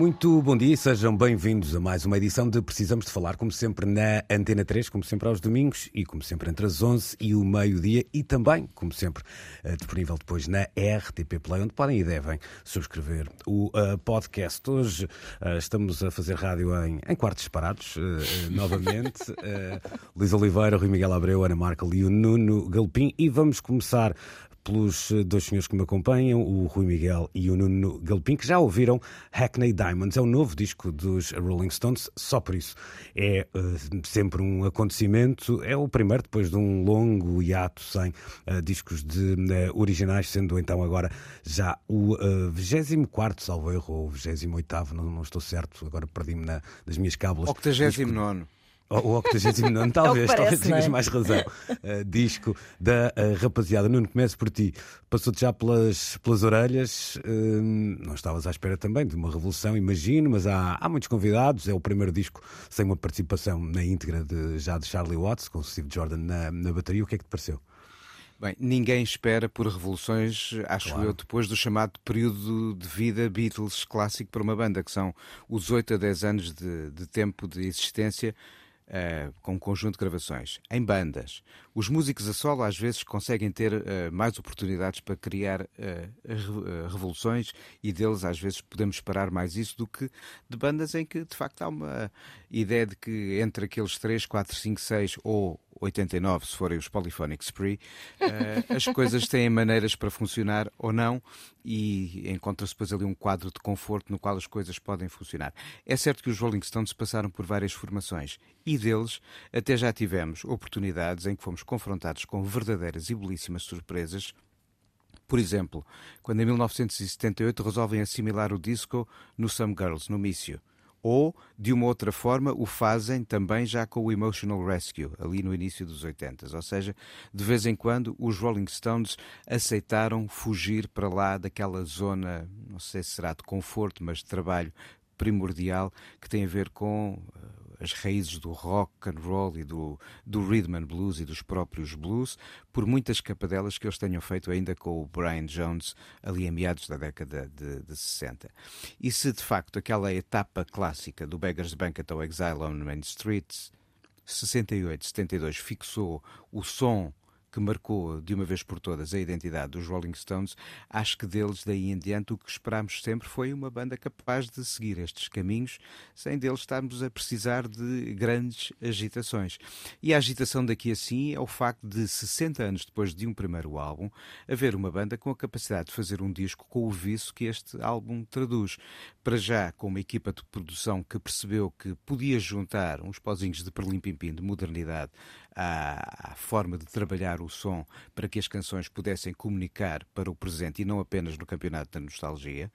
Muito bom dia sejam bem-vindos a mais uma edição de Precisamos de Falar, como sempre na Antena 3, como sempre aos domingos e como sempre entre as 11 e o meio-dia e também, como sempre, eh, disponível depois na RTP Play, onde podem e devem subscrever o uh, podcast. Hoje uh, estamos a fazer rádio em, em quartos separados, uh, novamente. Luís Oliveira, Rui Miguel Abreu, Ana Marca e o Nuno Galpim e vamos começar pelos dois senhores que me acompanham, o Rui Miguel e o Nuno Galpim, que já ouviram Hackney Diamonds. É o novo disco dos Rolling Stones, só por isso. É uh, sempre um acontecimento. É o primeiro depois de um longo hiato sem uh, discos de uh, originais, sendo então agora já o uh, 24, salvo erro, ou 28, não, não estou certo, agora perdi-me na, nas minhas cábulas. 89. O 89, talvez, parece, talvez tenhas é? mais razão. Uh, disco da uh, rapaziada. Nuno, começo por ti. Passou-te já pelas, pelas orelhas. Uh, não estavas à espera também de uma revolução, imagino, mas há, há muitos convidados. É o primeiro disco sem uma participação na íntegra de, já de Charlie Watts, com Steve Jordan na, na bateria. O que é que te pareceu? Bem, ninguém espera por revoluções, acho Claro. eu, depois do chamado período de vida Beatles clássico para uma banda, que são os 8 a 10 anos de, de tempo de existência eh, com um conjunto de gravações. Em bandas, os músicos a solo às vezes conseguem ter eh, mais oportunidades para criar eh, revoluções e deles às vezes podemos esperar mais isso do que de bandas em que de facto há uma ideia de que entre aqueles 3, 4, 5, 6 ou 89, se forem os Polyphonic Spree, eh, as coisas têm maneiras para funcionar ou não e encontra-se depois ali um quadro de conforto no qual as coisas podem funcionar. É certo que os Rolling Stones passaram por várias formações e deles até já tivemos oportunidades em que fomos confrontados com verdadeiras e belíssimas surpresas por exemplo, quando em 1978 resolvem assimilar o disco no Some Girls, no Mício. Ou, de uma outra forma, o fazem também já com o Emotional Rescue, ali no início dos 80. Ou seja, de vez em quando os Rolling Stones aceitaram fugir para lá daquela zona, não sei se será de conforto, mas de trabalho primordial, que tem a ver com eh, as raízes do rock and roll e do, do rhythm and blues e dos próprios blues, por muitas capadelas que eles tenham feito ainda com o Brian Jones ali em meados da década de, de 60. E se de facto aquela etapa clássica do Beggar's Banquet ao Exile on Main Street, 68, 72, fixou o som que marcou de uma vez por todas a identidade dos Rolling Stones, acho que deles daí em diante o que esperámos sempre foi uma banda capaz de seguir estes caminhos sem deles estarmos a precisar de grandes agitações. E a agitação daqui assim é o facto de 60 anos depois de um primeiro álbum haver uma banda com a capacidade de fazer um disco com o viço que este álbum traduz. Para já, com uma equipa de produção que percebeu que podia juntar uns pozinhos de perlim-pim-pim de modernidade à, à forma de trabalhar o som para que as canções pudessem comunicar para o presente e não apenas no campeonato da nostalgia.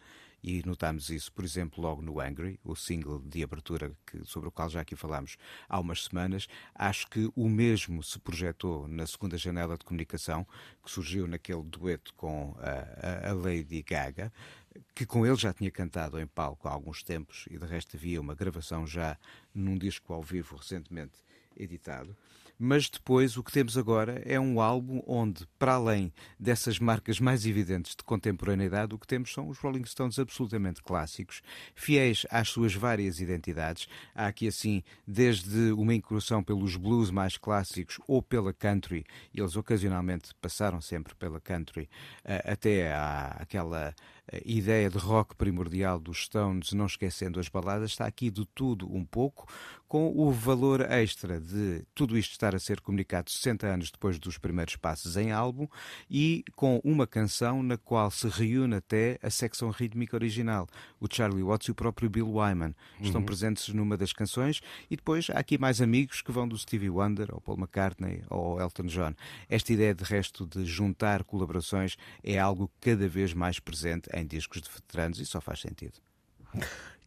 E notámos isso, por exemplo, logo no Angry, o single de abertura que, sobre o qual já aqui falámos há umas semanas. Acho que o mesmo se projetou na segunda janela de comunicação, que surgiu naquele dueto com a, a- Lady Gaga, que com ele já tinha cantado em palco há alguns tempos e de resto havia uma gravação já num disco ao vivo recentemente editado. Mas depois o que temos agora é um álbum onde, para além dessas marcas mais evidentes de contemporaneidade, o que temos são os Rolling Stones absolutamente clássicos, fiéis às suas várias identidades. Há aqui assim, desde uma incursão pelos blues mais clássicos ou pela country, eles ocasionalmente passaram sempre pela country, eh, até à, aquela ideia de rock primordial dos Stones, não esquecendo as baladas, está aqui de tudo um pouco, com o valor extra de tudo isto estar a ser comunicado 60 anos depois dos primeiros passos em álbum e com uma canção na qual se reúne até a secção rítmica original. O Charlie Watts e o próprio Bill Wyman estão uhum. presentes numa das canções e depois há aqui mais amigos que vão do Stevie Wonder ao Paul McCartney ou ao Elton John. Esta ideia de resto de juntar colaborações é algo cada vez mais presente em discos de veteranos e só faz sentido.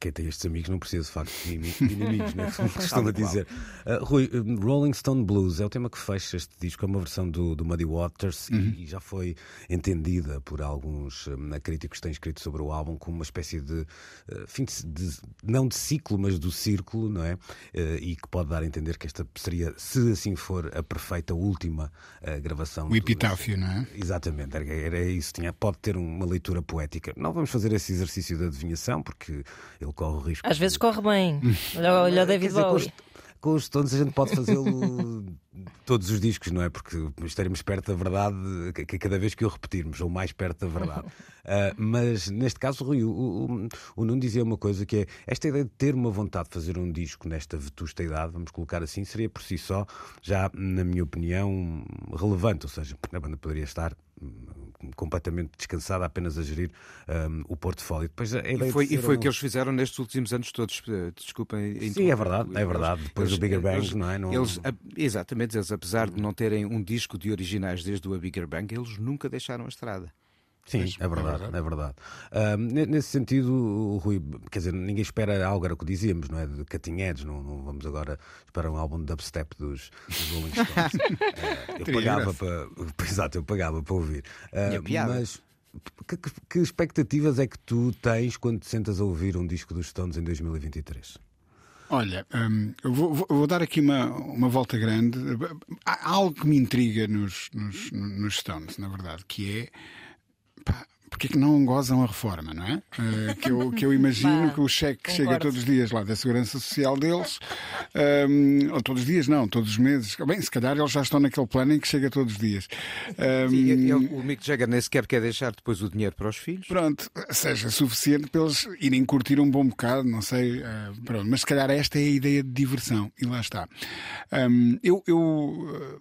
Quem tem estes amigos não precisa de facto de inimigos, né? como costuma dizer. Uh, Rui, um, Rolling Stone Blues é o tema que fecha este disco, é uma versão do, do Muddy Waters uhum. e, e, já foi entendida por alguns um, críticos que têm escrito sobre o álbum como uma espécie de, uh, fim de, de, não de ciclo, mas do círculo, não é? Uh, e que pode dar a entender que esta seria, se assim for, a perfeita última gravação. O epitáfio, não é? Exatamente, era, era isso. Tinha, pode ter uma leitura poética. Não vamos fazer esse exercício de adivinhação, porque ele corre o risco. Às vezes corre bem. olha, olha o David Bowie. Com os Stones a gente pode fazê-lo todos os discos, não é? Porque estaremos perto da verdade cada vez que o repetirmos, ou mais perto da verdade. Uh, mas neste caso, Rui, o, o, o Nuno dizia uma coisa que é esta ideia de ter uma vontade de fazer um disco nesta vetusta idade, vamos colocar assim, seria por si só, já, na minha opinião, relevante. Ou seja, a banda poderia estar completamente descansada apenas a gerir um, o portfólio. Depois, e foi, e foi o que eles fizeram nestes últimos anos todos. Eh, desculpem. Sim, é verdade, é verdade. Depois eles, do Bigger Bang, eles, não é? Não... Eles, exatamente, eles apesar de não terem um disco de originais desde o A Bigger Bang, eles nunca deixaram a estrada. Sim, é verdade, é verdade. Uh, nesse sentido, Rui, quer dizer, ninguém espera algo, era o que dizíamos, não é? De Cutting Edge, não, não vamos agora esperar um álbum de dubstep dos, dos Rolling Stones. uh, eu pagava para. Exato, eu pagava para ouvir. Uh, mas que, que, expectativas é que tu tens quando te sentas a ouvir um disco dos Stones em 2023? Olha, hum, eu vou, vou, dar aqui uma, uma volta grande. Há algo que me intriga nos, nos, nos Stones, na verdade, que é pá, porque é que não gozam a reforma, não é? Uh, que, eu, que eu imagino bah, que o cheque concordo. chega todos os dias lá da Segurança Social deles, um, ehm, ou todos os dias, não, todos os meses. Bem, se calhar eles já estão naquele plano em que chega todos os dias. Um, ehm, o Mick Jagger nem sequer quer deixar depois o dinheiro para os filhos. Pronto, seja suficiente para eles irem curtir um bom bocado, não sei. Uh, pronto, mas se calhar esta é a ideia de diversão, e lá está. Um, ehm, eu. eu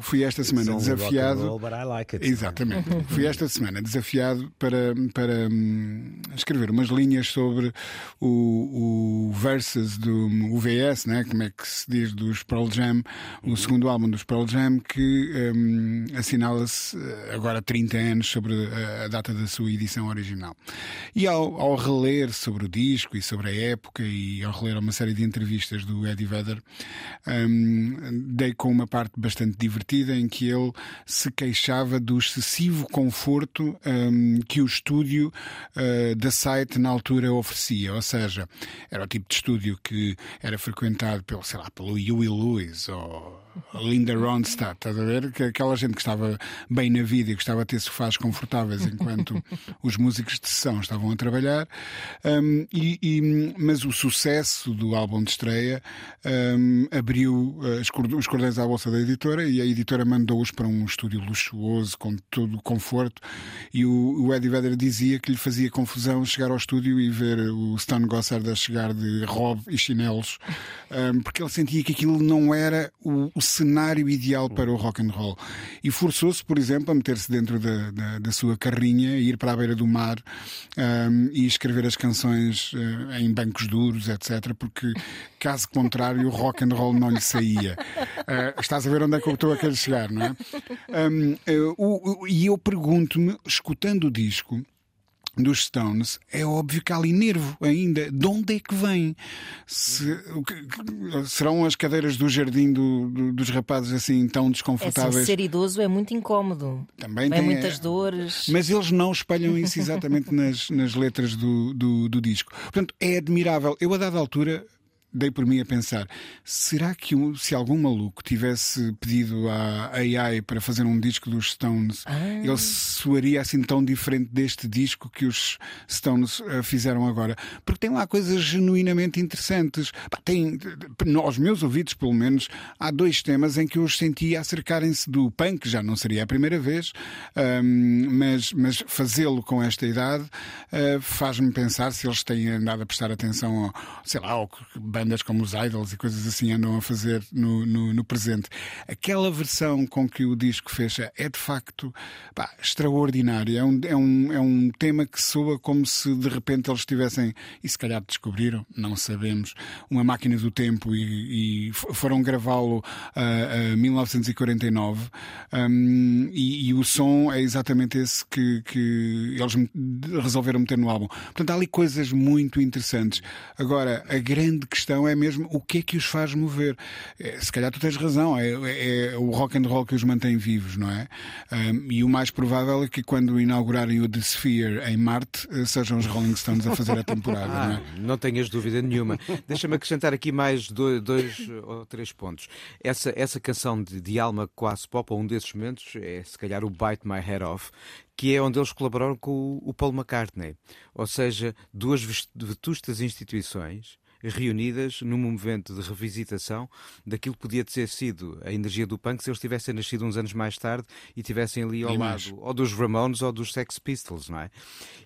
fui esta semana desafiado. Roll, like exatamente. fui esta semana desafiado para, para um, escrever umas linhas sobre o, o versus do UVS, né? como é que se diz, dos Pearl Jam, o uhum. segundo álbum dos Pearl Jam, que um, assinala-se agora 30 anos sobre a, a, data da sua edição original. E ao, ao reler sobre o disco e sobre a época, e ao reler uma série de entrevistas do Eddie Vedder, um, dei com uma parte bastante bastante divertida em que ele se queixava do excessivo conforto um, que o estúdio uh, da site na altura oferecia. Ou seja, era o tipo de estúdio que era frequentado pelo, sei lá, pelo Huey Lewis ou Linda Ronstadt, estás a ver? Que aquela gente que estava bem na vida e gostava de ter sofás confortáveis enquanto os músicos de sessão estavam a trabalhar. Um, e, e, mas o sucesso do álbum de estreia um, abriu uh, os cordões à bolsa da editora e a editora mandou-os para um estúdio luxuoso, com todo o conforto. E o, o Eddie Vedder dizia que lhe fazia confusão chegar ao estúdio e ver o Stan Gossard a chegar de robe e chinelos, um, porque ele sentia que aquilo não era o, o cenário ideal para o rock and roll. E forçou-se, por exemplo, a meter-se dentro da, da, da, sua carrinha, ir para a beira do mar um, e escrever as canções uh, em bancos duros, etc. Porque, caso contrário, o rock and roll não lhe saía. Uh, estás a ver onde é que eu estou a querer chegar, não é? Um, uh, o, o, e eu pergunto-me, escutando o disco, dos Stones, é óbvio que há ali nervo ainda. De onde é que vem? Se, que, serão as cadeiras do jardim do, do, dos rapazes assim tão desconfortáveis? É assim, ser idoso é muito incómodo. Também tem muitas dores. Mas eles não espalham isso exatamente nas, nas letras do, do, do disco. Portanto, é admirável. Eu, a dada altura, dei por mim a pensar: será que se algum maluco tivesse pedido à AI para fazer um disco dos Stones, ah. ele soaria assim tão diferente deste disco que os Stones uh, fizeram agora? Porque tem lá coisas genuinamente interessantes. Pá, tem, aos meus ouvidos, pelo menos, há dois temas em que eu os senti acercarem-se do punk, já não seria a primeira vez, um, mas, mas fazê-lo com esta idade uh, faz-me pensar se eles têm andado a prestar atenção, ao, sei lá, ao bandas como os Idols e coisas assim andam a fazer no, no, no presente. Aquela versão com que o disco fecha é de facto pá, extraordinária. É um, é, um, é um tema que soa como se de repente eles tivessem, e se calhar descobriram, não sabemos, uma máquina do tempo e, e foram gravá-lo a, a 1949. Um, e, e, o som é exatamente esse que, que eles resolveram meter no álbum. Portanto, há ali coisas muito interessantes. Agora, a grande questão é mesmo o que é que os faz mover. É, se calhar tu tens razão, é, é, é, o rock and roll que os mantém vivos, não é? Um, e o mais provável é que quando inaugurarem o The Sphere em Marte, eh, sejam os Rolling Stones a fazer a temporada, ah, não é? Não tenhas dúvida nenhuma. Deixa-me acrescentar aqui mais dois, dois, ou três pontos. Essa, essa canção de, de alma quase pop, ou um desses momentos, é se calhar o Bite My Head Off, que é onde eles colaboraram com o Paul McCartney. Ou seja, duas vetustas instituições reunidas num movimento de revisitação daquilo que podia ter sido a energia do punk se eles tivessem nascido uns anos mais tarde e tivessem ali ao lado ou dos Ramones ou dos Sex Pistols, não é?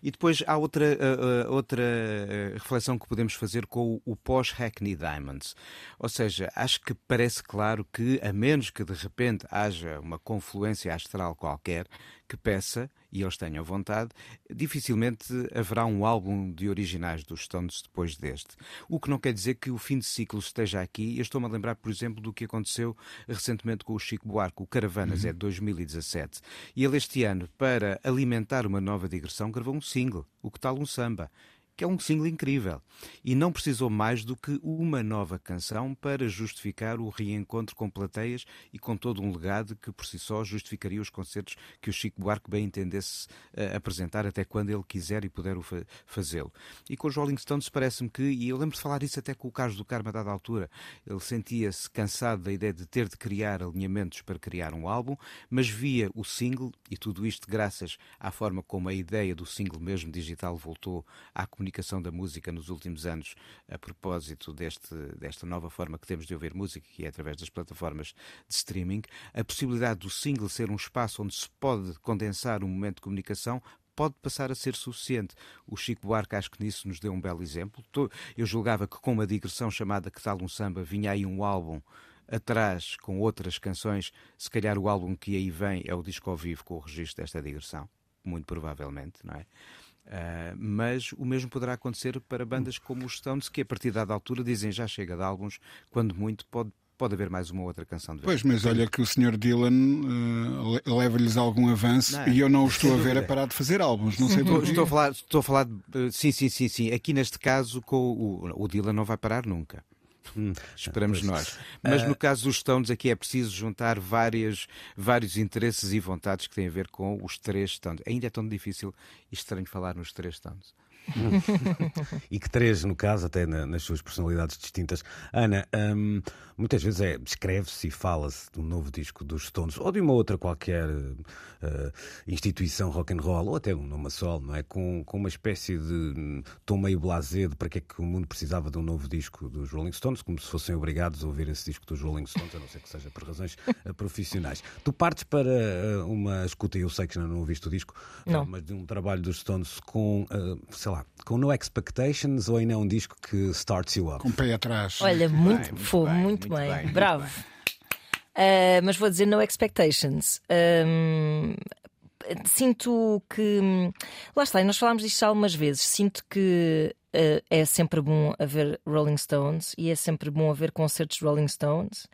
E depois há outra, uh, uh, outra reflexão que podemos fazer com o, o pós-Hackney Diamonds. Ou seja, acho que parece claro que, a menos que de repente haja uma confluência astral qualquer, que peça, e eles tenham vontade, dificilmente haverá um álbum de originais dos Stones depois deste. O que não quer dizer que o fim de ciclo esteja aqui. Eu estou-me a lembrar, por exemplo, do que aconteceu recentemente com o Chico Buarque. O Caravanas uhum. é de 2017. E ele este ano, para alimentar uma nova digressão, gravou um single, O Que Tal Um Samba que é um single incrível. E não precisou mais do que uma nova canção para justificar o reencontro com plateias e com todo um legado que por si só justificaria os concertos que o Chico Buarque bem entendesse uh, apresentar até quando ele quiser e puder fa fazê-lo. E com os Rolling Stones parece-me que, e eu lembro de falar isso até com o Carlos do Carmo a dada altura, ele sentia-se cansado da ideia de ter de criar alinhamentos para criar um álbum, mas via o single, e tudo isto graças à forma como a ideia do single mesmo digital voltou à comunicação comunicação da música nos últimos anos, a propósito deste, desta nova forma que temos de ouvir música, que é através das plataformas de streaming, a possibilidade do single ser um espaço onde se pode condensar um momento de comunicação pode passar a ser suficiente. O Chico Buarque acho que nisso nos deu um belo exemplo. Eu julgava que com uma digressão chamada Que Tal um Samba vinha aí um álbum atrás com outras canções, se calhar o álbum que aí vem é o disco ao vivo com o registro desta digressão, muito provavelmente, não é? Uh, mas o mesmo poderá acontecer para bandas como os Stones, que a partir dada altura dizem já chega de álbuns, quando muito pode pode haver mais uma outra canção de. Pois, mas olha que o Sr. Dylan uh, leva-lhes algum avanço não, e eu não o estou a ver a parar de fazer álbuns. Não sei estou, estou a falar, estou a falar de, sim, sim, sim, sim. Aqui neste caso, com o, o Dylan não vai parar nunca. Hum, Esperamos nós. Mas no caso dos Stones, aqui é preciso juntar várias, vários interesses e vontades que têm a ver com os três Stones. Ainda é tão difícil e estranho falar nos três Stones. e que três, no caso, até na, nas suas personalidades distintas. Ana, hum, muitas vezes é, escreve-se e fala-se de um novo disco dos Stones ou de uma outra qualquer uh, instituição rock and roll ou até uma solo, não é? Com, com uma espécie de um, tom meio blasé de para que é que o mundo precisava de um novo disco dos Rolling Stones, como se fossem obrigados a ouvir esse disco dos Rolling Stones, a não ser que seja por razões uh, profissionais. Tu partes para uh, uma escuta, eu sei que ainda não ouviste o disco, mas de um trabalho dos Stones com, sei lá, lá, com No Expectations ou ainda é um disco que starts you up? Com o pé atrás. Olha, muito, bem, muito, bem, muito, bem, bem, bravo. Uh, mas vou dizer No Expectations. Um, sinto que. Lá está, e nós falámos disto algumas vezes. Sinto que uh, é sempre bom haver Rolling Stones e é sempre bom haver concertos de Rolling Stones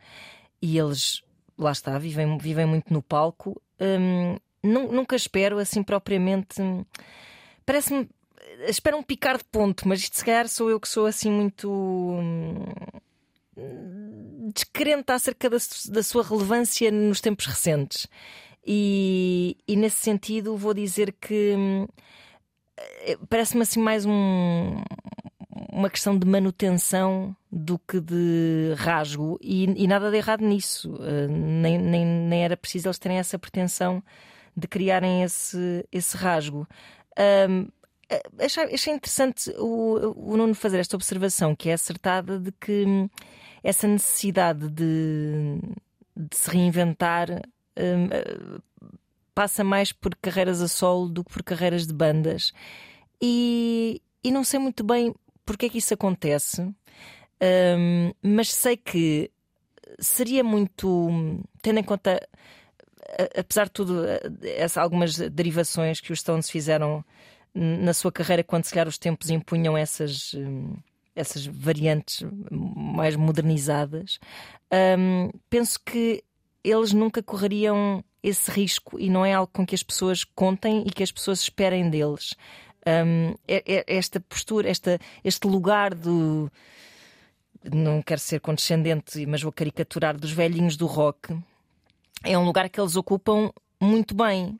e eles, lá está, vivem, vivem muito no palco. Um, nunca espero assim propriamente. Parece-me esperam picar de ponto, mas isto se calhar sou eu que sou assim muito hum, descrente acerca da, da sua relevância nos tempos recentes. E, e, nesse sentido vou dizer que hum, eh, parece-me assim mais um, uma questão de manutenção do que de rasgo, e, e nada de errado nisso. Uh, nem, nem, nem, era preciso eles terem essa pretensão de criarem esse, esse rasgo. Um, achei, achei interessante o, o Nuno fazer esta observação, que é acertada, de que hum, essa necessidade de, de se reinventar um, passa mais por carreiras a solo do que por carreiras de bandas. E, e não sei muito bem porque é que isso acontece. Um, mas sei que seria muito, tendo em conta, apesar de tudo, essa, algumas derivações que os Stones fizeram na sua carreira quando se calhar os tempos impunham essas hum, essas variantes mais modernizadas, um, penso que eles nunca correriam esse risco e não é algo com que as pessoas contem e que as pessoas esperem deles. Um, é, é esta postura, esta, este lugar do. Não quero ser condescendente, mas vou caricaturar dos velhinhos do rock. É um lugar que eles ocupam muito bem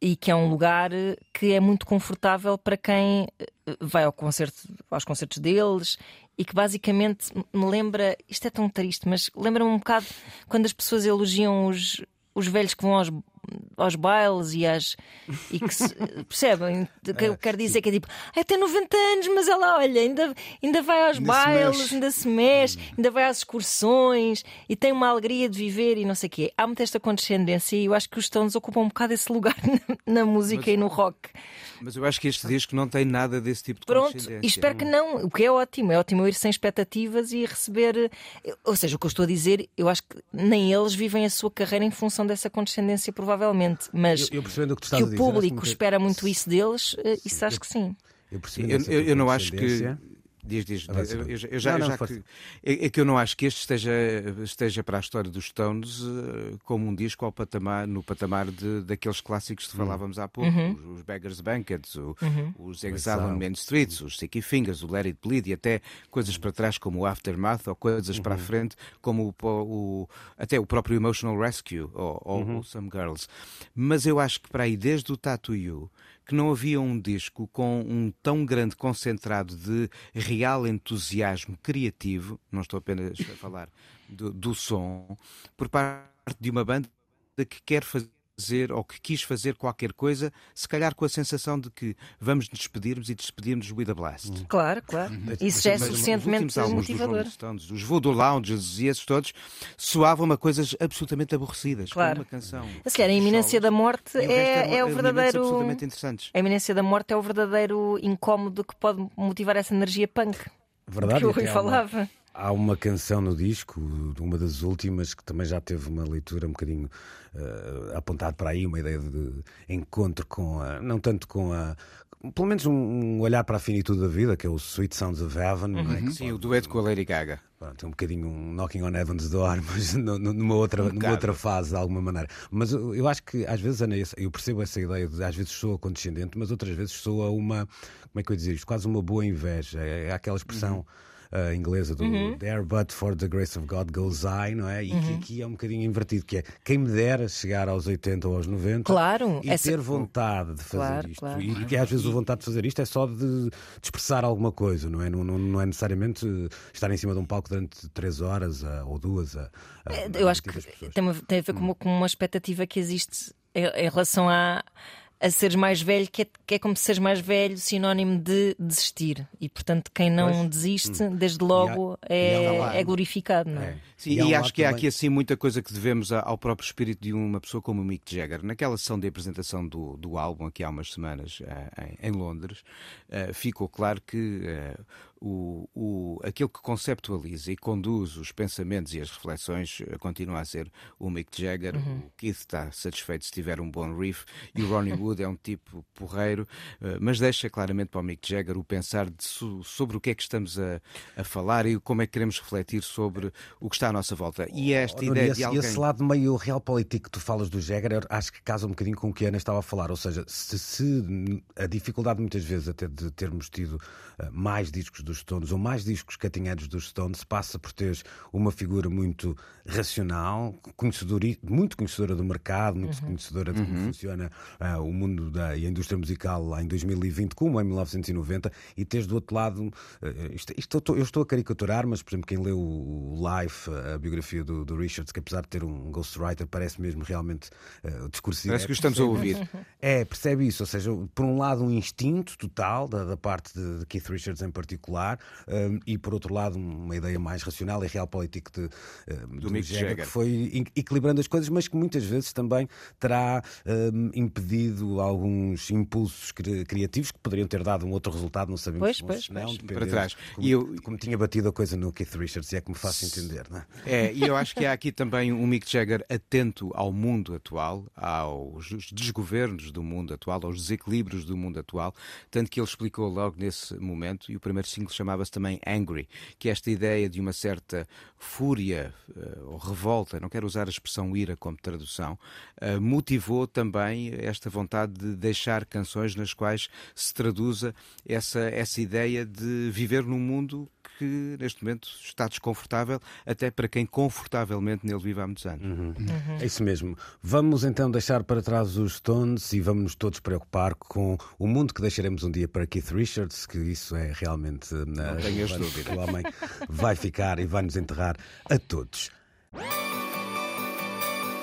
e que é um lugar que é muito confortável para quem eh, vai ao concerto, aos concertos deles e que basicamente me lembra, isto é tão triste, mas lembra-me um bocado quando as pessoas elogiam os, os velhos que vão aos aos bailes e às. E que se, percebem? O que eu quero dizer que é tipo, ah, tem 90 anos, mas ela, olha, ainda, ainda vai aos ainda bailes, se ainda se mexe, hum. ainda vai às excursões e tem uma alegria de viver e não sei o quê. Há muita esta condescendência e eu acho que os Stones ocupam um bocado esse lugar na, na música mas, e no rock. Mas eu acho que este disco não tem nada desse tipo de Pronto, e espero que não, o que é ótimo. É ótimo ir sem expectativas e receber. Ou seja, o que eu estou a dizer, eu acho que nem eles vivem a sua carreira em função dessa condescendência, provavelmente. Mas eu, eu o que, que o público espera muito isso deles, eh, isso acho que sim. Eu, eu, eu não acho que Diz, diz. Eu, eu, já, não, não, já que, é, é, que eu não acho que este esteja, esteja para a história dos Stones uh, como um disco ao patamar, no patamar de, daqueles clássicos que hum. falávamos há pouco, uhum. os, os, Beggars Banquets, o, uhum. os Exile on Main Streets, os Sticky Fingers, o Let It Bleed e até coisas para trás como o Aftermath ou coisas uhum. para a uhum. frente como o, o, até o próprio Emotional Rescue ou, ou uhum. Some Girls. Mas eu acho que para aí, desde o Tattoo You, que não havia um disco com um tão grande concentrado de real entusiasmo criativo, não estou apenas a falar do, do som, por parte de uma banda que quer fazer fazer ou que quis fazer qualquer coisa, se calhar com a sensação de que vamos despedirmos e despedirmos with a blast. Uhum. Claro, claro. Isso já é suficientemente motivador. Stones, os Voodoo Lounges e esses todos soavam a coisas absolutamente aborrecidas. Claro. Uma canção. A sério, a iminência da morte é, é o verdadeiro. Absolutamente interessantes. A iminência da morte é o verdadeiro incómodo que pode motivar essa energia punk. Verdade. Que o Rui falava. Há uma canção no disco, uma das últimas, que também já teve uma leitura um bocadinho uh, apontado para aí, uma ideia de encontro com a. não tanto com a. Pelo menos um, olhar para a finitude da vida, que é o Sweet Sounds of Heaven. Uhum. É? Sim, o dueto com a Lady Gaga. Tem um bocadinho um Knocking on Heaven's Door, mas numa outra, um numa outra fase, de alguma maneira. Mas eu, eu acho que às vezes, Ana, eu percebo essa ideia de às vezes soa condescendente, mas outras vezes soa uma, como é que eu ia dizer isto? Quase uma boa inveja. É, é aquela expressão. Uhum uh, inglesa do uhum. There But For The Grace of God Goes I, não é? E uhum. que aqui é um bocadinho invertido, que é quem me dera chegar aos 80 ou aos 90 claro, e essa... ter vontade de fazer claro, isto. Claro. E que às vezes a vontade de fazer isto é só de, de expressar alguma coisa, não é? Não, não, não, é necesariamente estar em cima de um palco durante 3 horas uh, ou duas. Uh, Eu acho que tem, uma, tem a ver com uma, com uma expectativa que existe em, em relação a a seres mais velho, que é, que é como se seres mais velho, sinónimo de desistir. E portanto, quem não pois. desiste, hum. desde logo, há, é, é, glorificado, não é? é. Sim, e, e acho que há aqui assim muita coisa que devemos ao próprio espírito de uma pessoa como o Mick Jagger. Naquela sessão de apresentação do, do álbum, aqui há umas semanas, uh, em, em, Londres, uh, ficou claro que. O, o, aquele que conceptualiza e conduz os pensamentos e as reflexões eh, continua a ser o Mick Jagger. Uhum. O Keith está satisfeito se tiver um bom riff e o Ronnie Wood é um tipo porreiro, eh, mas deixa claramente para o Mick Jagger o pensar de, sobre o que é que estamos a, a, falar e como é que queremos refletir sobre o que está à nossa volta. E esta oh, ideia esse, de alguém... esse lado meio real político que tu falas do Jagger, acho que casa um bocadinho com o que a Ana estava a falar. Ou seja, se, se a dificuldade muitas vezes até de termos tido uh, mais discos dos Stones, ou mais discos catinhados dos Stones, passa por teres uma figura muito racional, conhecedora, muito conhecedora do mercado, muito uhum. conhecedora de como uhum. funciona uh, o mundo da e a indústria musical lá em 2020, como em 1990, e teres do outro lado, uh, isto, isto, eu estou a caricaturar, mas por exemplo, quem leu o Life, a biografia do, do Richards, que apesar de ter um ghostwriter, parece mesmo realmente uh, discursivo. Parece que o estamos a ouvir. É, percebe isso, ou seja, por um lado, um instinto total da, da parte de, de Keith Richards em particular, um, e por outro lado uma ideia mais racional e realpolitik de, um, do, do Mick Jagger, que foi equilibrando as coisas, mas que muitas vezes também terá um, impedido alguns impulsos cri criativos que poderiam ter dado um outro resultado, não sabemos. Pois, pois, não, para trás. Como, e eu... como tinha batido a coisa no Keith Richards, e é que me faço entender, não é? É, e eu acho que há aqui também um Mick Jagger atento ao mundo atual, aos desgovernos do mundo atual, aos desequilíbrios do mundo atual, tanto que ele explicou logo nesse momento, e o primeiro single chamava-se também Angry, que é esta ideia de uma certa fúria uh, ou revolta, não quero usar a expressão ira como tradução, uh, motivou também esta vontade de deixar canções nas quais se traduza essa, essa ideia de viver num mundo que neste momento está desconfortável, até para quem confortavelmente nele vive há muitos anos. Uhum. Uhum. É isso mesmo. Vamos então deixar para trás os Stones e vamos nos todos preocupar com o mundo que deixaremos um dia para Keith Richards, que isso é realmente. Não uh, tenhas dúvida. O homem vai ficar e vai nos enterrar a todos.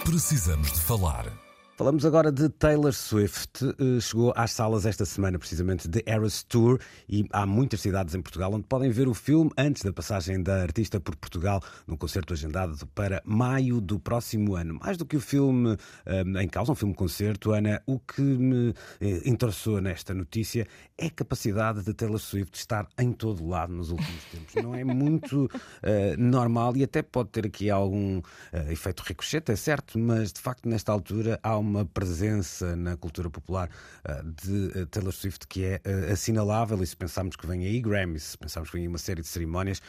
Precisamos de falar. Falamos agora de Taylor Swift. Eh, chegou às salas esta semana, precisamente, de Eras Tour, e há muitas cidades em Portugal onde podem ver o filme antes da passagem da artista por Portugal, num concerto agendado para maio do próximo ano. Mais do que o filme eh, em causa, um filme-concerto, Ana, o que me eh, interessou nesta notícia é a capacidade de Taylor Swift estar em todo lado nos últimos tempos. Não é muito uh, normal e até pode ter aqui algum uh, efeito ricochete, é certo, mas de facto, nesta altura, há uma uma presença na cultura popular uh, de uh, Taylor Swift que é uh, assinalável. E se pensarmos que vem aí Grammys, se pensarmos que vem aí uma série de cerimónias,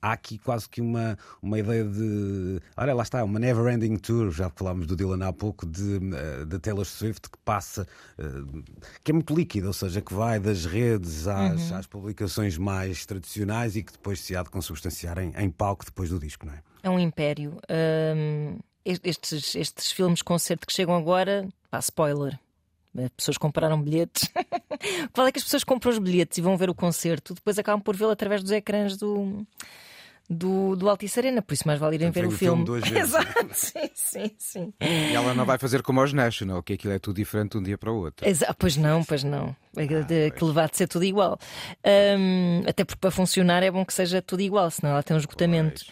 há aqui quase que uma, uma ideia de. Olha, lá está, uma never ending tour, já falámos do Dylan há pouco, de, de Taylor Swift que passa, que é muito líquida, ou seja, que vai das redes às, uhum. às publicações mais tradicionais e que depois se há de consubstanciar em, em palco depois do disco, não é? É um império. Um estes, estes filmes concerto que chegam agora, pá, spoiler. As pessoas compraram bilhetes. Qual é que as pessoas compram os bilhetes e vão ver o concerto? Depois acabam por vê-lo através dos ecrãs do, do, do Altice Arena, por isso mais vale irem ver o, filme. filme Exato, sim, sim, sim. E ela não vai fazer como aos National, que aquilo é tudo diferente de um dia para o outro. Exato, pois não, pois não. É ah, que levar de ser tudo igual. Um, até porque para funcionar é bom que seja tudo igual, senão ela tem um esgotamento.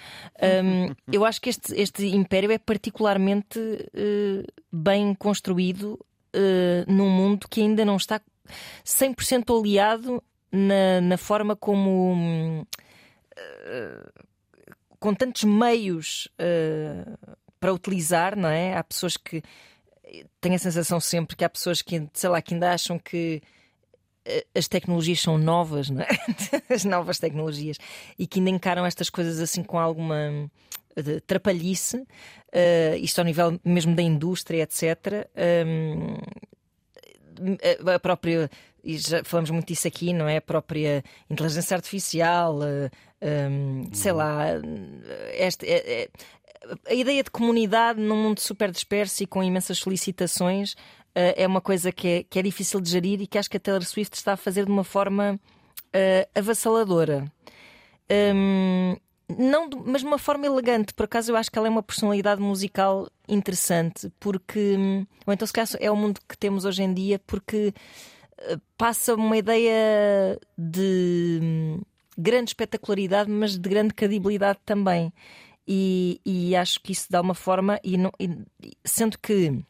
Um, eu acho que este, este império é particularmente uh, bem construído uh, num mundo que ainda não está 100% aliado na, na forma como com tantos meios uh, para utilizar, não é? Há pessoas que tenho a sensação sempre que há pessoas que, sei lá, que ainda acham que eh, as tecnologias são novas, não é? as novas tecnologias, e que ainda encaram estas coisas assim com alguma trapalhice, uh, isto ao nível mesmo da indústria, etc. Um, a própria e já falamos muito disso aqui, não é? A própria inteligência artificial, uh, sei lá, esta, é, é, a ideia de comunidade num mundo super disperso e com imensas solicitações uh, é uma coisa que é, que é difícil de gerir e que acho que a Taylor Swift está a fazer de uma forma uh, avassaladora. Um, não, mas de uma forma elegante. Por acaso, eu acho que ela é uma personalidade musical interessante, porque. Ou então, se calhar, é o mundo que temos hoje em dia, porque passa uma ideia de grande espetacularidade, mas de grande credibilidade também. E, e acho que isso dá uma forma, e, não, e, sendo que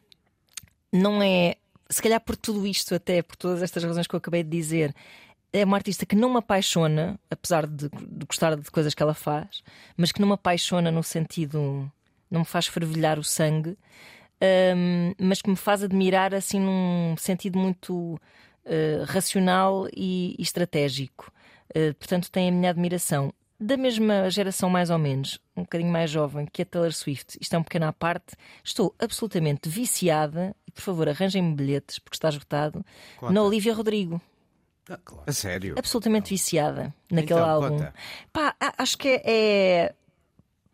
não é, se calhar por tudo isto, até por todas estas razões que eu acabei de dizer, é uma artista que não me apaixona, apesar de, de gostar de coisas que ela faz, mas que não me apaixona no sentido, não me faz fervilhar o sangue, um, mas que me faz admirar assim num sentido muito uh, racional e, e estratégico. Uh, portanto, tem a minha admiração. Da mesma geração, mais ou menos, um bocadinho mais jovem que a Taylor Swift, isto é um pequeno à parte, estou absolutamente viciada, e por favor arranjem-me bilhetes, porque está esgotado, na Olivia Rodrigo. Ah, claro. A sério? Absolutamente viciada naquele então, álbum. Conta. Pá, acho que é, é.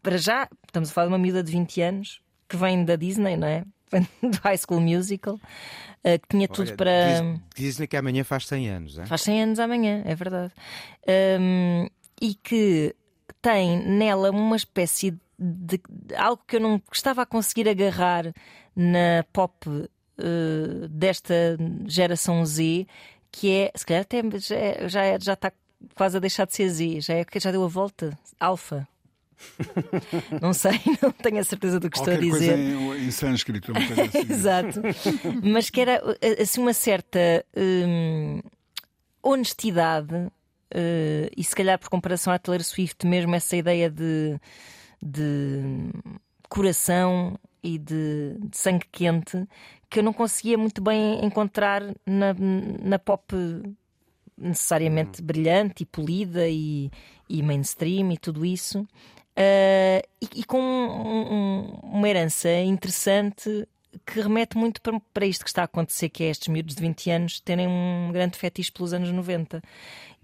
Para já, estamos a falar de uma miúda de 20 anos que vem da Disney, não é? do High School Musical, uh, que tinha tudo para. Dizem que amanhã faz 100 anos, é? Faz 100 anos amanhã, é verdade. Um, e que tem nela uma espécie de, de, algo que eu não estava a conseguir agarrar na pop uh, desta geração Z, que é, se calhar até já, é, já, é, já está quase a deixar de ser Z, já, é, já deu a volta, alfa. Não sei, não tenho a certeza do que Qualquer estou a dizer. Coisa em, em sânscrito, uma coisa assim. Exato. Mas que era assim uma certa hum, honestidade uh, e se calhar por comparação à Taylor Swift mesmo essa ideia de, de coração e de, de, sangue quente que eu não conseguia muito bem encontrar na, na pop necessariamente brilhante e polida e, e mainstream e tudo isso. Uh, e, e, com um, um, uma herança interessante que remete muito para, para, isto que está a acontecer, que é estes miúdos de 20 anos terem um grande fetiche pelos anos 90.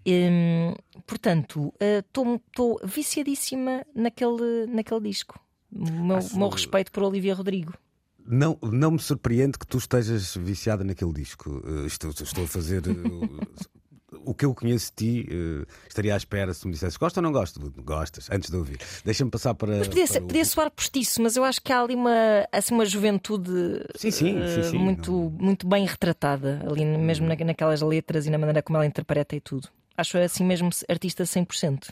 Um, portanto, estou uh, viciadíssima naquele, naquele disco. O meu, Acho... meu respeito por Olivia Rodrigo. Não, não me surpreende que tu estejas viciada naquele disco. Uh, estou, estou a fazer o que eu conheço de ti, uh, estaria à espera se me dissesse gosta ou não gosto? Gostas, antes de ouvir. Deixa-me passar para. Mas podia, para podia o... soar postiço, mas eu acho que há ali uma, assim, uma juventude sim, sim, uh, sim, muito, não... muito bem retratada, ali mesmo na, naquelas letras e na maneira como ela interpreta e tudo. Acho assim mesmo artista 100%.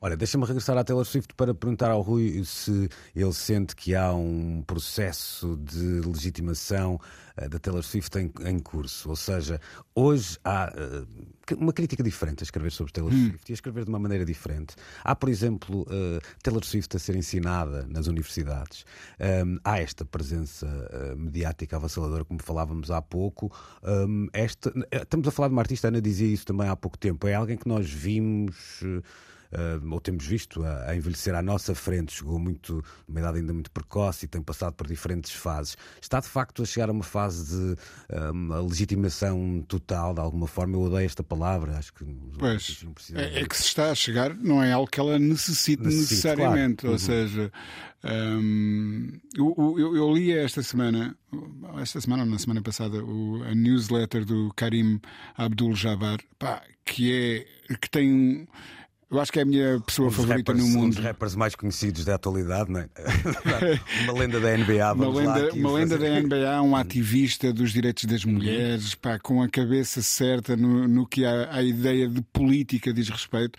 Olha, deixa-me regressar à Taylor Swift para perguntar ao Rui se ele sente que há um processo de legitimação uh, da Taylor Swift em, em, curso. Ou seja, hoje há uh, uma crítica diferente a escrever sobre Taylor hum. Swift e a escrever de uma maneira diferente. Há, por exemplo, uh, Taylor Swift a ser ensinada nas universidades. Um, há esta presença mediática avassaladora, como falávamos há pouco. Um, esta, estamos a falar de uma artista, Ana dizia isso também há pouco tempo. É alguém que nós vimos ou temos visto a, a, envelhecer à nossa frente, chegou muito, uma idade ainda muito precoce e tem passado por diferentes fases. Está de facto a chegar a uma fase de uma legitimação total, de alguma forma. Eu odeio esta palavra, acho que pois, é, é, que se está a chegar, não é algo que ela necessite, necessite necessariamente. Claro. Ou uhum. seja, um, eu, eu, eu, li esta semana, esta semana ou na semana passada, o, a newsletter do Karim Abdul-Jabbar, que é que tem eu acho que é a minha pessoa um favorita rappers, no mundo. Um dos rappers mais conhecidos da atualidade, não é? uma lenda da NBA. Uma lenda, uma lenda da NBA, um ativista dos direitos das uhum. mulheres, pá, com a cabeça certa no, no que a, a ideia de política diz respeito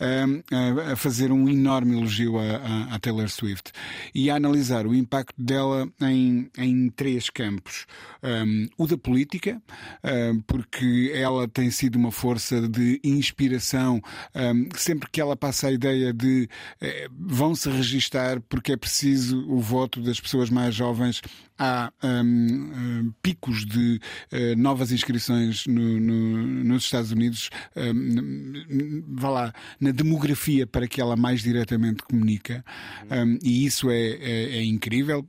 a, a fazer um enorme elogio a, Taylor Swift e a analisar o impacto dela em, em três campos. Um, o da política, um, porque ela tem sido uma força de inspiração um, sempre que ela passa a ideia de eh, vão se registar porque é preciso o voto das pessoas mais jovens há um, picos de uh, novas inscrições no, no, nos Estados Unidos, um, vá lá, na demografia para que ela mais diretamente comunica, um, e isso é, é, é incrível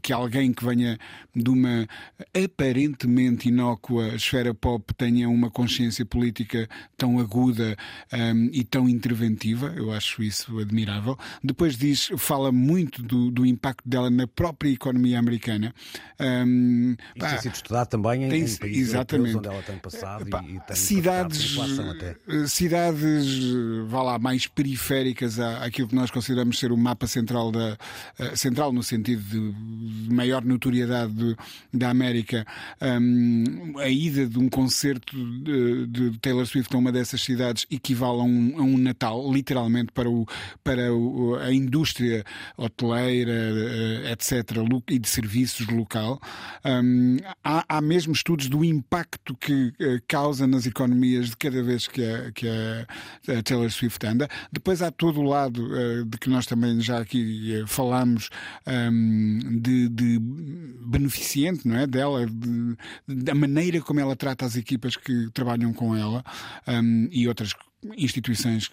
que alguém que venha de uma aparentemente inócua esfera pop tenha uma consciência política tão aguda um, e tão interventiva. Eu acho isso admirável. Depois diz, fala muito do, do impacto dela na própria economia americana. Um, pá, tem sido estudado também em, tem, em países exatamente. onde ela tem passado pá, e, e tem cidades, cidades, vá lá, mais periféricas àquilo que nós consideramos ser o mapa central da uh, central no sentido de maior notoriedade de, da América, um, a ida de um concerto de, de, Taylor Swift a uma dessas cidades equivale a um, a um Natal, literalmente, para, o, para o, a indústria hoteleira, eh, etc., e de serviços local. Um, há, há mesmo estudos do impacto que uh, causa nas economias de cada vez que a, que a, a Taylor Swift anda. Depois há todo o lado uh, de que nós também já aqui uh, falamos um, de, de, beneficiente não é? dela, de, da maneira como ela trata as equipas que trabalham com ela um, e outras instituições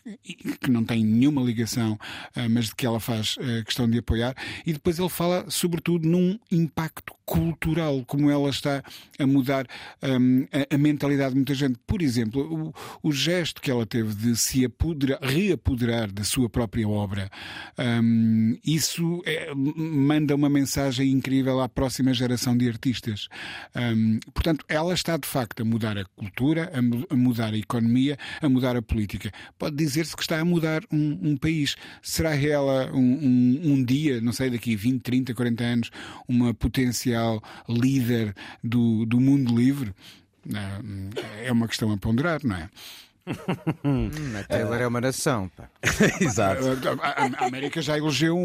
que não têm nenhuma ligação, ah, mas de que ela faz ah, questão de apoiar. E depois ele fala, sobretudo, num impacto cultural, como ela está a mudar um, a, a, mentalidade de muita gente. Por exemplo, o, o gesto que ela teve de se apoderar, reapoderar da sua própria obra, um, isso é, manda uma mensagem incrível à próxima geração de artistas. Um, portanto, ela está de facto a mudar a cultura, a, a mudar a economia, a mudar a política. Pode dizer-se que está a mudar um, um país. Será ela um, um, dia, não sei, daqui 20, 30, 40 anos, uma potencial líder do, do mundo livre, é uma questão a ponderar, não é? Hum, a Taylor é uma nação. Pá. Exato. A, a América já elegeu um,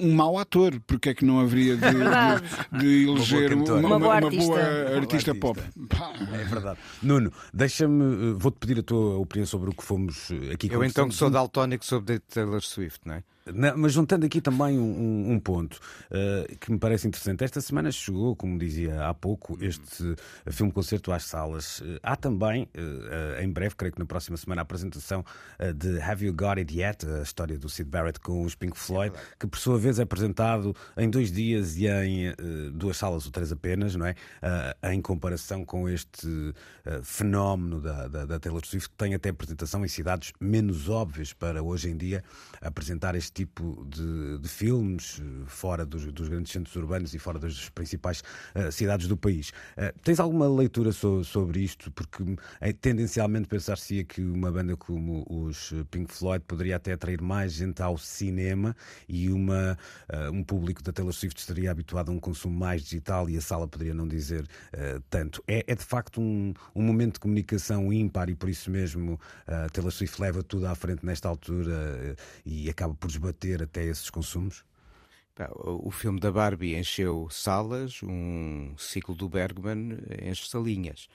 um, um mau ator, porque é que não haveria de, de, de eleger uma, Uma uma, boa artista. boa Uma boa artista artista. pop? Pá, É verdade. Nuno, deixa-me, eh, vou-te pedir a tua opinião sobre o que fomos eh, aqui Eu então que sou daltónico sobre a Taylor Swift, não é? Não, mas juntando aqui também um, um- ponto eh, que me parece interessante. Esta semana chegou, como dizia há pouco, este eh, filme-concerto às salas. Eh, há também, em breve, creio que na próxima semana, a apresentação de Have You Got It Yet? A história do Sid Barrett com os Pink Floyd, que por sua vez é apresentado em dois dias e em duas salas ou três apenas, não é? Em comparação com este fenómeno da, da, da Taylor Swift, que tem até apresentação em cidades menos óbvias para hoje em dia apresentar este tipo de, de filmes eh, fora dos, dos grandes centros urbanos e fora das principais eh, cidades do país. Eh, tens alguma leitura so- sobre isto? Porque eh, tendencialmente pensar-se que uma banda como os Pink Floyd poderia até atrair mais gente ao cinema e uma, eh, um público da Taylor Swift estaria habituado a um consumo mais digital e a sala poderia não dizer tanto. É, é de facto um, um momento de comunicação ímpar e por isso mesmo a Taylor Swift leva tudo à frente nesta altura e acaba por esbater até esses consumos? O filme da Barbie encheu salas, um ciclo do Bergman enche salinhas.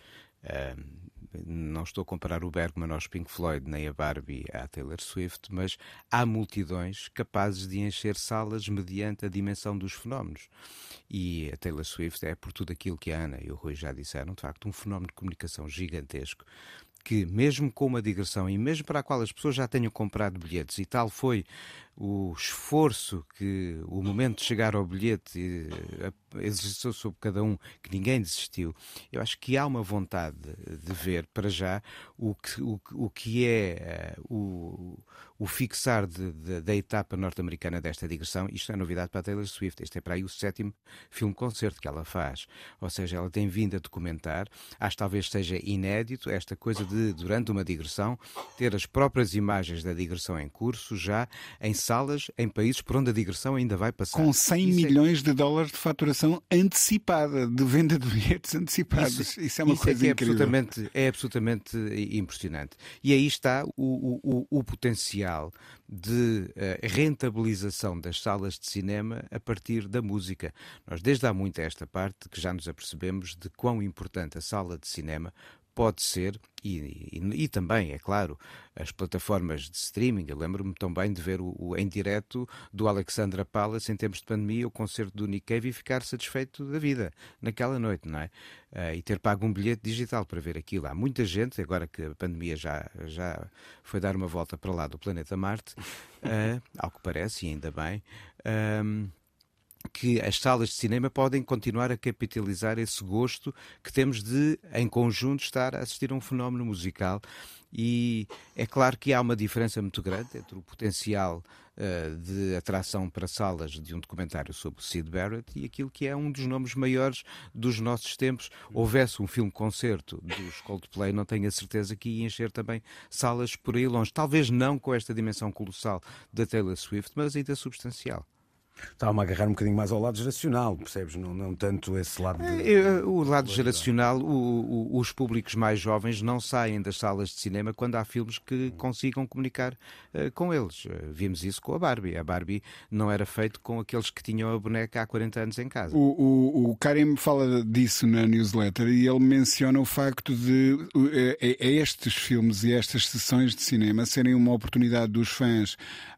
Não estou a comparar o Bergman aos Pink Floyd nem a Barbie à Taylor Swift, mas há multidões capazes de encher salas mediante a dimensão dos fenómenos. E a Taylor Swift é, por tudo aquilo que a Ana e o Rui já disseram, de facto, um fenómeno de comunicação gigantesco que, mesmo com uma digressão e mesmo para a qual as pessoas já tenham comprado bilhetes, e tal foi o esforço que o momento de chegar ao bilhete eh, exerceu sobre cada um, que ninguém desistiu, eu acho que há uma vontade de ver para já o que, o, o que é eh, o, o fixar de- de- da etapa norte-americana desta digressão. Isto é novidade para a Taylor Swift. Este é para aí o sétimo filme-concerto que ela faz. Ou seja, ela tem vindo a documentar. Acho que talvez seja inédito esta coisa de, durante uma digressão, ter as próprias imagens da digressão em curso já em salas, em países por onde a digressão ainda vai passar. com 100 Isso é- milhões de dólares de faturação antecipada, de venda de bilhetes antecipados. Isso, é uma isso coisa que é incrível. absolutamente, é absolutamente impressionante. E aí está o, o- o- o potencial de eh, rentabilização das salas de cinema a partir da música. Nós, desde há muito a esta parte, que já nos apercebemos de quão importante a sala de cinema pode ser, e, e- e também, é claro, as plataformas de streaming. Eu lembro-me tão bem de ver o, o- em direto do Alexandra Palace em tempos de pandemia, o concerto do Nick Cave e ficar satisfeito da vida naquela noite, não é? Ah, e ter pago um bilhete digital para ver aquilo. Há muita gente, agora que a pandemia já, já foi dar uma volta para lá do planeta Marte, ah, ao que parece, e ainda bem. ahm, que as salas de cinema podem continuar a capitalizar esse gosto que temos de, em conjunto, estar a assistir a um fenómeno musical. E é claro que há uma diferença muito grande entre o potencial eh, de atração para salas de um documentário sobre Sid Barrett e aquilo que é um dos nomes maiores dos nossos tempos. Houvesse um filme-concerto dos Coldplay, não tenho a certeza que ia encher também salas por aí longe. Talvez não com esta dimensão colossal da Taylor Swift, mas ainda substancial. Estava-me a agarrar um bocadinho mais ao lado geracional, percebes? Não, não tanto esse lado de. Eh, O lado geracional, o- o- os públicos mais jovens não saem das salas de cinema quando há filmes que consigam comunicar eh, com eles. Eh, vimos isso com a Barbie. A Barbie não era feito com aqueles que tinham a boneca há 40 anos em casa. O, o, o Karim fala disso na newsletter e ele menciona o facto de uh, é- é estes filmes e estas sessões de cinema serem uma oportunidade dos fãs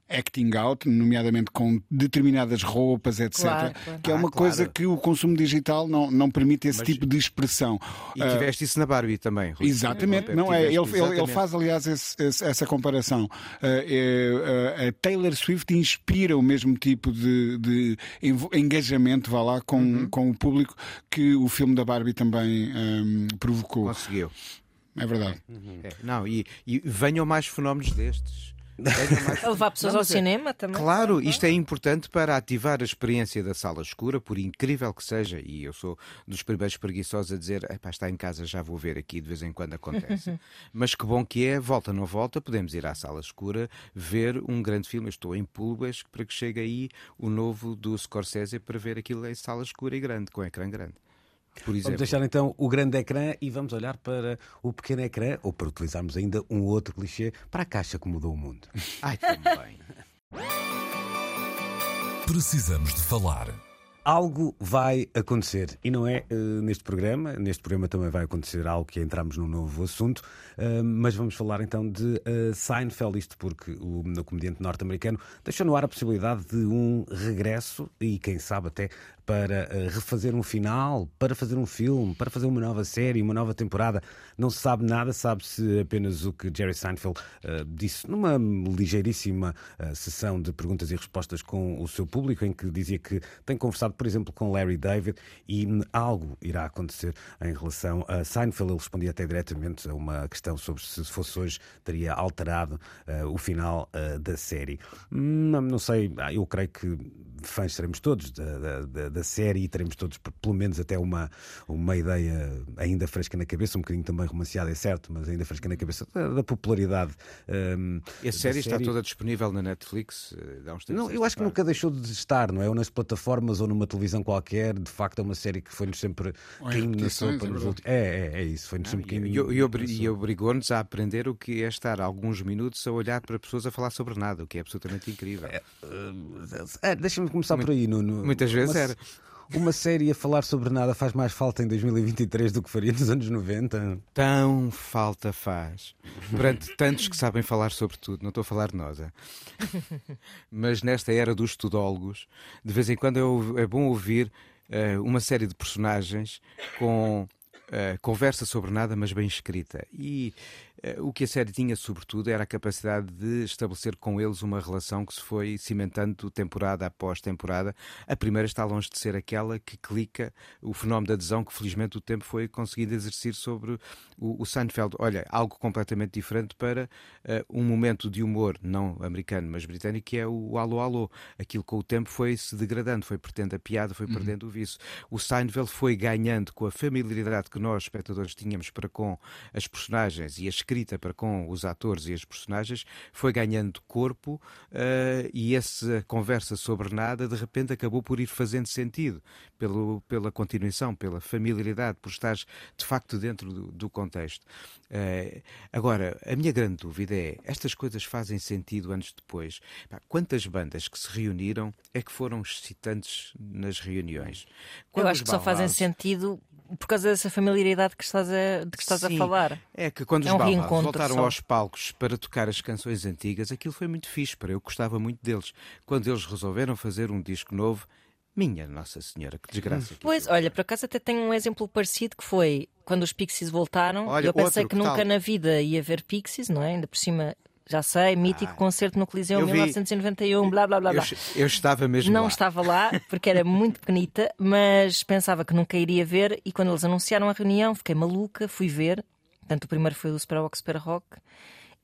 acting out, nomeadamente com determinadas roupas, etc. Claro, claro. Que é Ah, uma claro. coisa que o consumo digital não, não permite esse Mas- tipo de expressão. E Ah, tiveste isso na Barbie também, Rui. Exatamente, Tiveste- não é? Ele, ele- ele exatamente. faz, aliás, esse- esse- essa comparação. Uh, é, uh, a Taylor Swift inspira o mesmo tipo de, de engajamento, vá lá, com, Uhum. com o público que o filme da Barbie também um, provocou. Conseguiu. É verdade. É, não, e, e venham mais fenómenos destes. Mais- A levar pessoas Não, ao é- cinema também. Claro, isto é importante para ativar a experiência da sala escura, por incrível que seja, e eu sou dos primeiros preguiçosos a dizer, "Epá, está em casa, já vou ver aqui, de vez em quando acontece. Mas que bom que é, volta ou não volta, podemos ir à sala escura ver um grande filme. Eu estou em pulgas para que chegue aí o novo do Scorsese para ver aquilo em sala escura e grande, com ecrã grande. Por exemplo. Vamos deixar então o grande ecrã e vamos olhar para o pequeno ecrã, ou para utilizarmos ainda um outro clichê, para a caixa que mudou o mundo. Ai, também. Precisamos de falar. Algo vai acontecer e não é uh, neste programa. Neste programa também vai acontecer algo que entramos num novo assunto, uh, mas vamos falar então de uh, Seinfeld, isto porque o, o comediante norte-americano deixou no ar a possibilidade de um regresso e quem sabe até para uh, refazer um final, para fazer um filme, para fazer uma nova série, uma nova temporada. Não se sabe nada, sabe-se apenas o que Jerry Seinfeld uh, disse numa ligeiríssima uh, sessão de perguntas e respostas com o seu público, em que dizia que tem conversado, por exemplo, com Larry David e algo irá acontecer em relação a Seinfeld. Ele respondia até diretamente a uma questão sobre se fosse hoje teria alterado o final da série. Não, não sei, ah, eu creio que fãs seremos todos da, da, da, série e teremos todos pelo menos até uma, uma ideia ainda fresca na cabeça, um bocadinho também romanceada, é certo, mas ainda fresca na cabeça da, da popularidade. Um, e a série está toda disponível na Netflix? Dá uns não, eu acho que nunca deixou de estar, não é? Ou nas plataformas ou numa televisão qualquer, de facto é uma série que foi-nos sempre na sopa é nos últimos. É, é, é isso, foi-nos sempre caindo. E, e, e obrigou-nos a aprender o que é estar alguns minutos a olhar para pessoas a falar sobre nada, o que é absolutamente incrível. É, uh, Deixa-me começar Muito, por aí, Nuno. Muitas vezes uma, era. Uma série a falar sobre nada faz mais falta em 2023 do que faria nos anos 90? Tão falta faz. Perante tantos que sabem falar sobre tudo, não estou a falar de nós. É? Mas nesta era dos tudólogos, de vez em quando é, é bom ouvir uh, uma série de personagens com uh, conversa sobre nada, mas bem escrita. E uh, o que a série tinha, sobretudo, era a capacidade de estabelecer com eles uma relação que se foi cimentando temporada após temporada. A primeira está longe de ser aquela que clica o fenómeno da adesão que, felizmente, o tempo foi conseguindo exercer sobre o, o Seinfeld. Olha, algo completamente diferente para uh, um momento de humor, não americano, mas britânico, que é o alô alô. Aquilo com o tempo foi se degradando, foi perdendo a piada, foi uhum. perdendo o vício. O Seinfeld foi ganhando com a familiaridade que que nós, espectadores, tínhamos para com as personagens e a escrita para com os atores e as personagens foi ganhando corpo uh, e essa conversa sobre nada de repente acabou por ir fazendo sentido pelo, pela continuação, pela familiaridade, por estar de facto dentro do, do contexto. Uh, agora, a minha grande dúvida é: estas coisas fazem sentido anos depois? Quantas bandas que se reuniram é que foram excitantes nas reuniões? Eu acho que só fazem sentido por causa dessa familiaridade que estás a, de que estás Sim, a falar. É que quando é um os voltaram só. aos palcos para tocar as canções antigas, aquilo foi muito fixe para eu gostava muito deles. Quando eles resolveram fazer um disco novo, minha Nossa Senhora, que desgraça. Pois, foi. olha, por acaso até tenho um exemplo parecido que foi quando os Pixies voltaram. Olha, eu pensei outro, que, que nunca na vida ia ver Pixies, não é? Ainda por cima já sei, mítico ah, concerto no Coliseu 1991, blá blá blá. blá. Eu, eu, estava mesmo Não lá. estava lá, porque era muito pequenita, mas pensava que nunca iria ver. E quando eles anunciaram a reunião, fiquei maluca, fui ver. Portanto, o primeiro foi o Super Rock, Super Rock.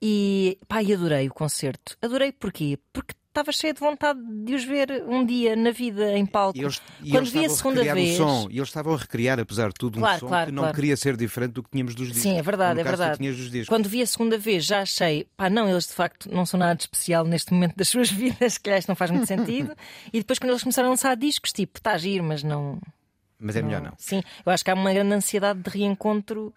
E pá, e adorei o concerto. Adorei porquê? Porque estava cheia de vontade de os ver um dia na vida em palco. E eles, Quando vi a segunda vez. O som, e eles estavam a recriar, apesar de tudo, um claro, som claro, que não claro. queria ser diferente do que tínhamos dos discos. Sim, é verdade, é verdade. Quando vi a segunda vez, já achei, pá, não, eles de facto não são nada de especial neste momento das suas vidas, que aliás não faz muito sentido. e depois, quando eles começaram a lançar discos, tipo, está a giro, mas não. Mas é não... melhor não. Sim, eu acho que há uma grande ansiedade de reencontro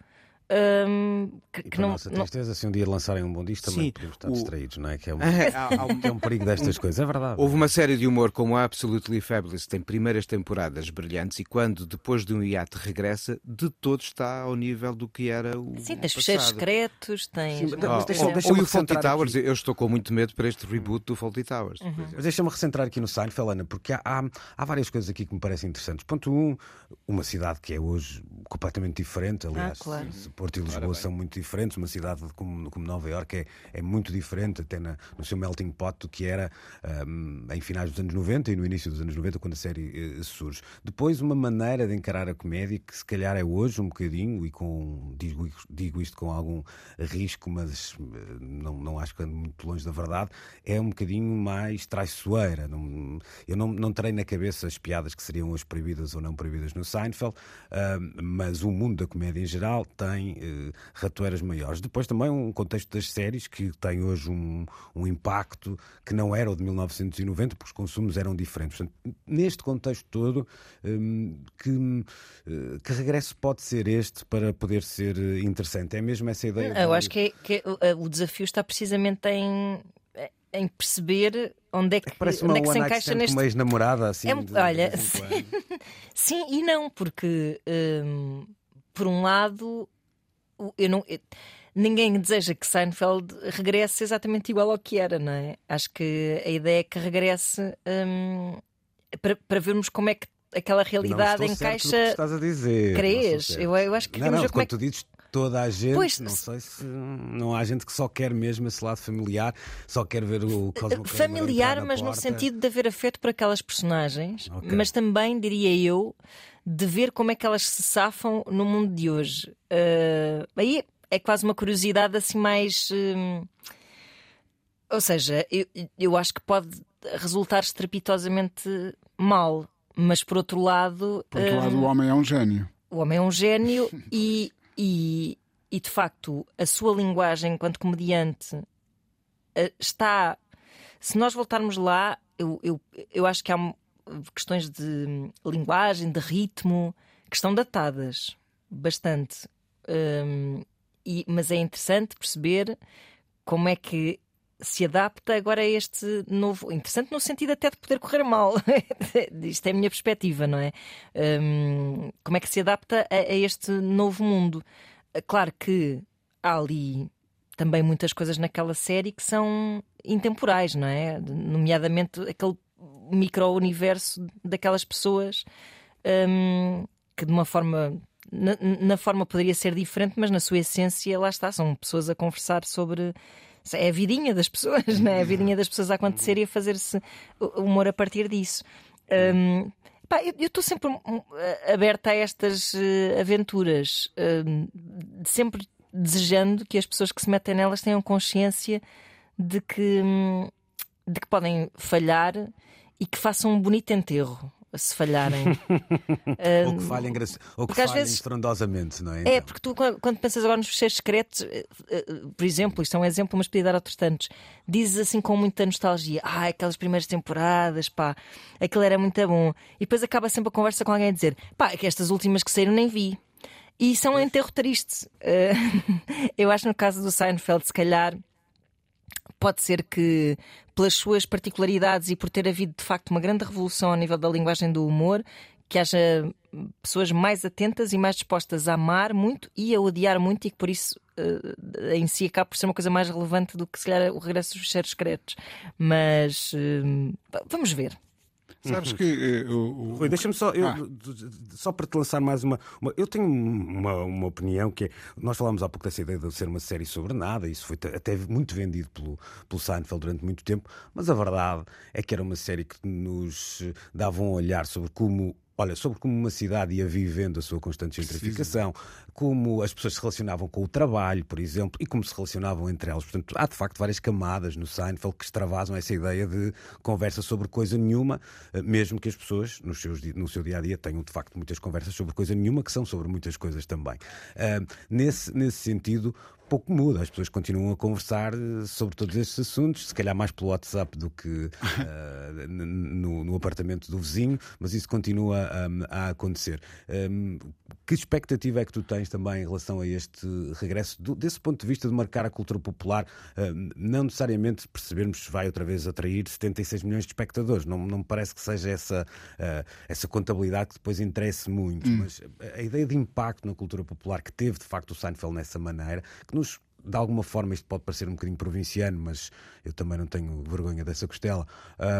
um, que, que não, nossa tristeza, não... se um dia lançarem um bom disco, também Sim, podemos estar o... distraídos, não é? Que é, um... é um perigo destas coisas, é verdade. Houve uma série de humor como Absolutely Fabulous, que tem primeiras temporadas brilhantes e quando, depois de um hiato, regressa, de todo está ao nível do que era o. Sim, tens fecheiros secretos, tens. Sim, mas deixa, oh, deixa ou o Faulty Towers, aqui. eu estou com muito medo para este reboot do Faulty Towers. Uhum. Mas deixa-me recentrar aqui no Seinfeld, Ana, porque há, há, há, várias coisas aqui que me parecem interessantes. Ponto um, uma cidade que é hoje completamente diferente, aliás, ah, claro. Porto e Lisboa são muito diferentes. Uma cidade como, como Nova Iorque é, é muito diferente, até na, no seu melting pot, do que era um, em finais dos anos 90 e no início dos anos 90, quando a série uh, surge. Depois, uma maneira de encarar a comédia que, se calhar, é hoje um bocadinho, e com digo, digo isto com algum risco, mas uh, não, não acho que ando muito longe da verdade, é um bocadinho mais traiçoeira. Não, eu não, não terei na cabeça as piadas que seriam hoje proibidas ou não proibidas no Seinfeld, uh, mas o mundo da comédia em geral tem uh, esferas maiores. Depois também um contexto das séries que tem hoje um, um impacto que não era o de 1990, porque os consumos eram diferentes. Portanto, neste contexto todo, hum, que, hum, que regresso pode ser este para poder ser interessante? É mesmo essa ideia? Eu de... acho que, é, que é, o desafio está precisamente em em perceber onde é que, Parece onde é que se encaixa neste. Uma ex-namorada, assim. É, de, olha, de sim, sim, e não, porque hum, por um lado, eu não. Eu, ninguém deseja que Seinfeld regresse exatamente igual ao que era, não é? Acho que a ideia é que regresse hum, para, para vermos como é que aquela realidade não encaixa. Certo que estás a dizer. Crees? Eu, eu acho que não, não, como é que... tu dizes toda a gente, pois, não sei se não há gente que só quer mesmo esse lado familiar, só quer ver o Cosmo Familiar, mas porta. no sentido de haver afeto por aquelas personagens, okay. mas também, diria eu, de ver como é que elas se safam no mundo de hoje. Uh, aí é quase uma curiosidade assim mais. Uh, ou seja, eu, eu acho que pode resultar estrepitosamente mal, mas por outro lado. Por outro uh, lado, o homem é um gênio. O homem é um gênio e, e, e de facto a sua linguagem enquanto comediante está. Se nós voltarmos lá, eu, eu, eu acho que há questões de linguagem, de ritmo, que estão datadas bastante. Um, e, mas é interessante perceber como é que se adapta agora a este novo. Interessante no sentido até de poder correr mal. Isto é a minha perspectiva, não é? Um, como é que se adapta a, a, este novo mundo? Claro que há ali também muitas coisas naquela série que são intemporais, não é? Nomeadamente aquele micro-universo daquelas pessoas um, que de uma forma. Na, na, forma poderia ser diferente, mas na sua essência, lá está, são pessoas a conversar sobre. É a vidinha das pessoas, não é? A vidinha das pessoas a acontecer e a fazer-se humor a partir disso. Um, pá, eu estou sempre aberta a estas uh, aventuras, uh, sempre desejando que as pessoas que se metem nelas tenham consciência de que, hum, de que podem falhar e que façam um bonito enterro se falharem. ou que falhem, ou que falhem vezes... estrondosamente, não é? é então. É, porque tu, quando pensas agora nos fecheiros secretos, eh, eh, por exemplo, isto é um exemplo, mas podia dar outros tantos, dizes assim com muita nostalgia: ah, aquelas primeiras temporadas, pá, aquilo era muito bom. E depois acaba sempre a conversa com alguém a dizer: pá, que estas últimas que saíram nem vi. E são um enterro triste. eu acho no caso do Seinfeld, se calhar pode ser que, pelas suas particularidades e por ter havido de facto uma grande revolução a nível da linguagem do humor, que haja pessoas mais atentas e mais dispostas a amar muito e a odiar muito e que por isso uh, em si acaba por ser uma coisa mais relevante do que se calhar o regresso dos seres secretos. Mas uh, vamos ver. Sabes que. Uh, o, Rui, deixa-me só, eu, ah. só para te lançar mais uma, uma. eu tenho uma, uma opinião que é. Nós falámos há pouco dessa ideia de ser uma série sobre nada, isso foi até muito vendido pelo, pelo Seinfeld durante muito tempo, mas a verdade é que era uma série que nos dava um olhar sobre como Olha, sobre como uma cidade ia vivendo a sua constante gentrificação, como as pessoas se relacionavam com o trabalho, por exemplo, e como se relacionavam entre elas. Portanto, há de facto várias camadas no Seinfeld que extravasam essa ideia de conversa sobre coisa nenhuma, eh, mesmo que as pessoas no, seus, no seu dia a dia tenham de facto muitas conversas sobre coisa nenhuma, que são sobre muitas coisas também. Uh, nesse, nesse sentido, pouco muda. As pessoas continuam a conversar eh, sobre todos estes assuntos, se calhar mais pelo WhatsApp do que uh, no, no, apartamento do vizinho, mas isso continua um, a acontecer. Um, que expectativa é que tu tens também em relação a este regresso, do, desse ponto de vista de marcar a cultura popular, um, não necessariamente percebermos se vai outra vez atrair 76 milhões de espectadores? Não, não me parece que seja essa, uh, essa contabilidade que depois interesse muito, hum. mas a ideia de impacto na cultura popular que teve de facto o Seinfeld nessa maneira, que nos de alguma forma isto pode parecer um bocadinho provinciano, mas eu também não tenho vergonha dessa costela,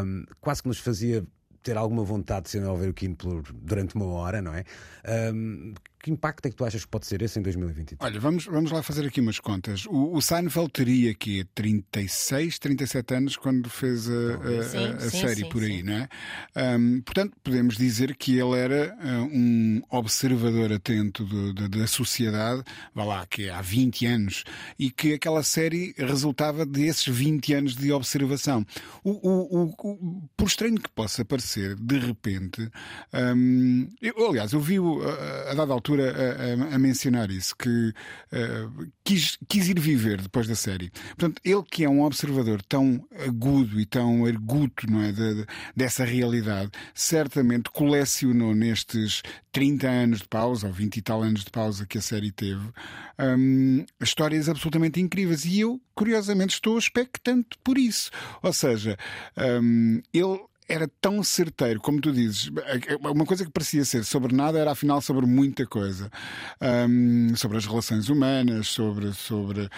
um, quase que nos fazia ter alguma vontade de ser ao ver o Kino durante uma hora, não é? Um, que impacto é que tu achas que pode ser esse em 2023? Olha, vamos, vamos lá fazer aqui umas contas. O, o Seinfeld teria aqui 36, 37 anos quando fez a, a, sim, a, sim, série sim, por aí, não é? Um, portanto, podemos dizer que ele era uh, um observador atento de, de, da sociedade, vá lá, que é há 20 anos, e que aquela série resultava desses 20 anos de observação. O, o, o por estranho que possa parecer, de repente, um, eu, aliás, eu vi a, a dada altura altura a, a, a mencionar isso, que uh, quis, quis ir viver depois da série. Portanto, ele que é um observador tão agudo e tão arguto não é, de, de, dessa realidade, certamente colecionou nestes 30 anos de pausa, ou 20 e tal anos de pausa que a série teve, um, histórias absolutamente incríveis. E eu, curiosamente, estou expectante por isso. Ou seja, um, ele era tão certeiro, como tu dizes, uma coisa que parecia ser sobre nada era afinal sobre muita coisa. Um, sobre as relações humanas, sobre, sobre uh,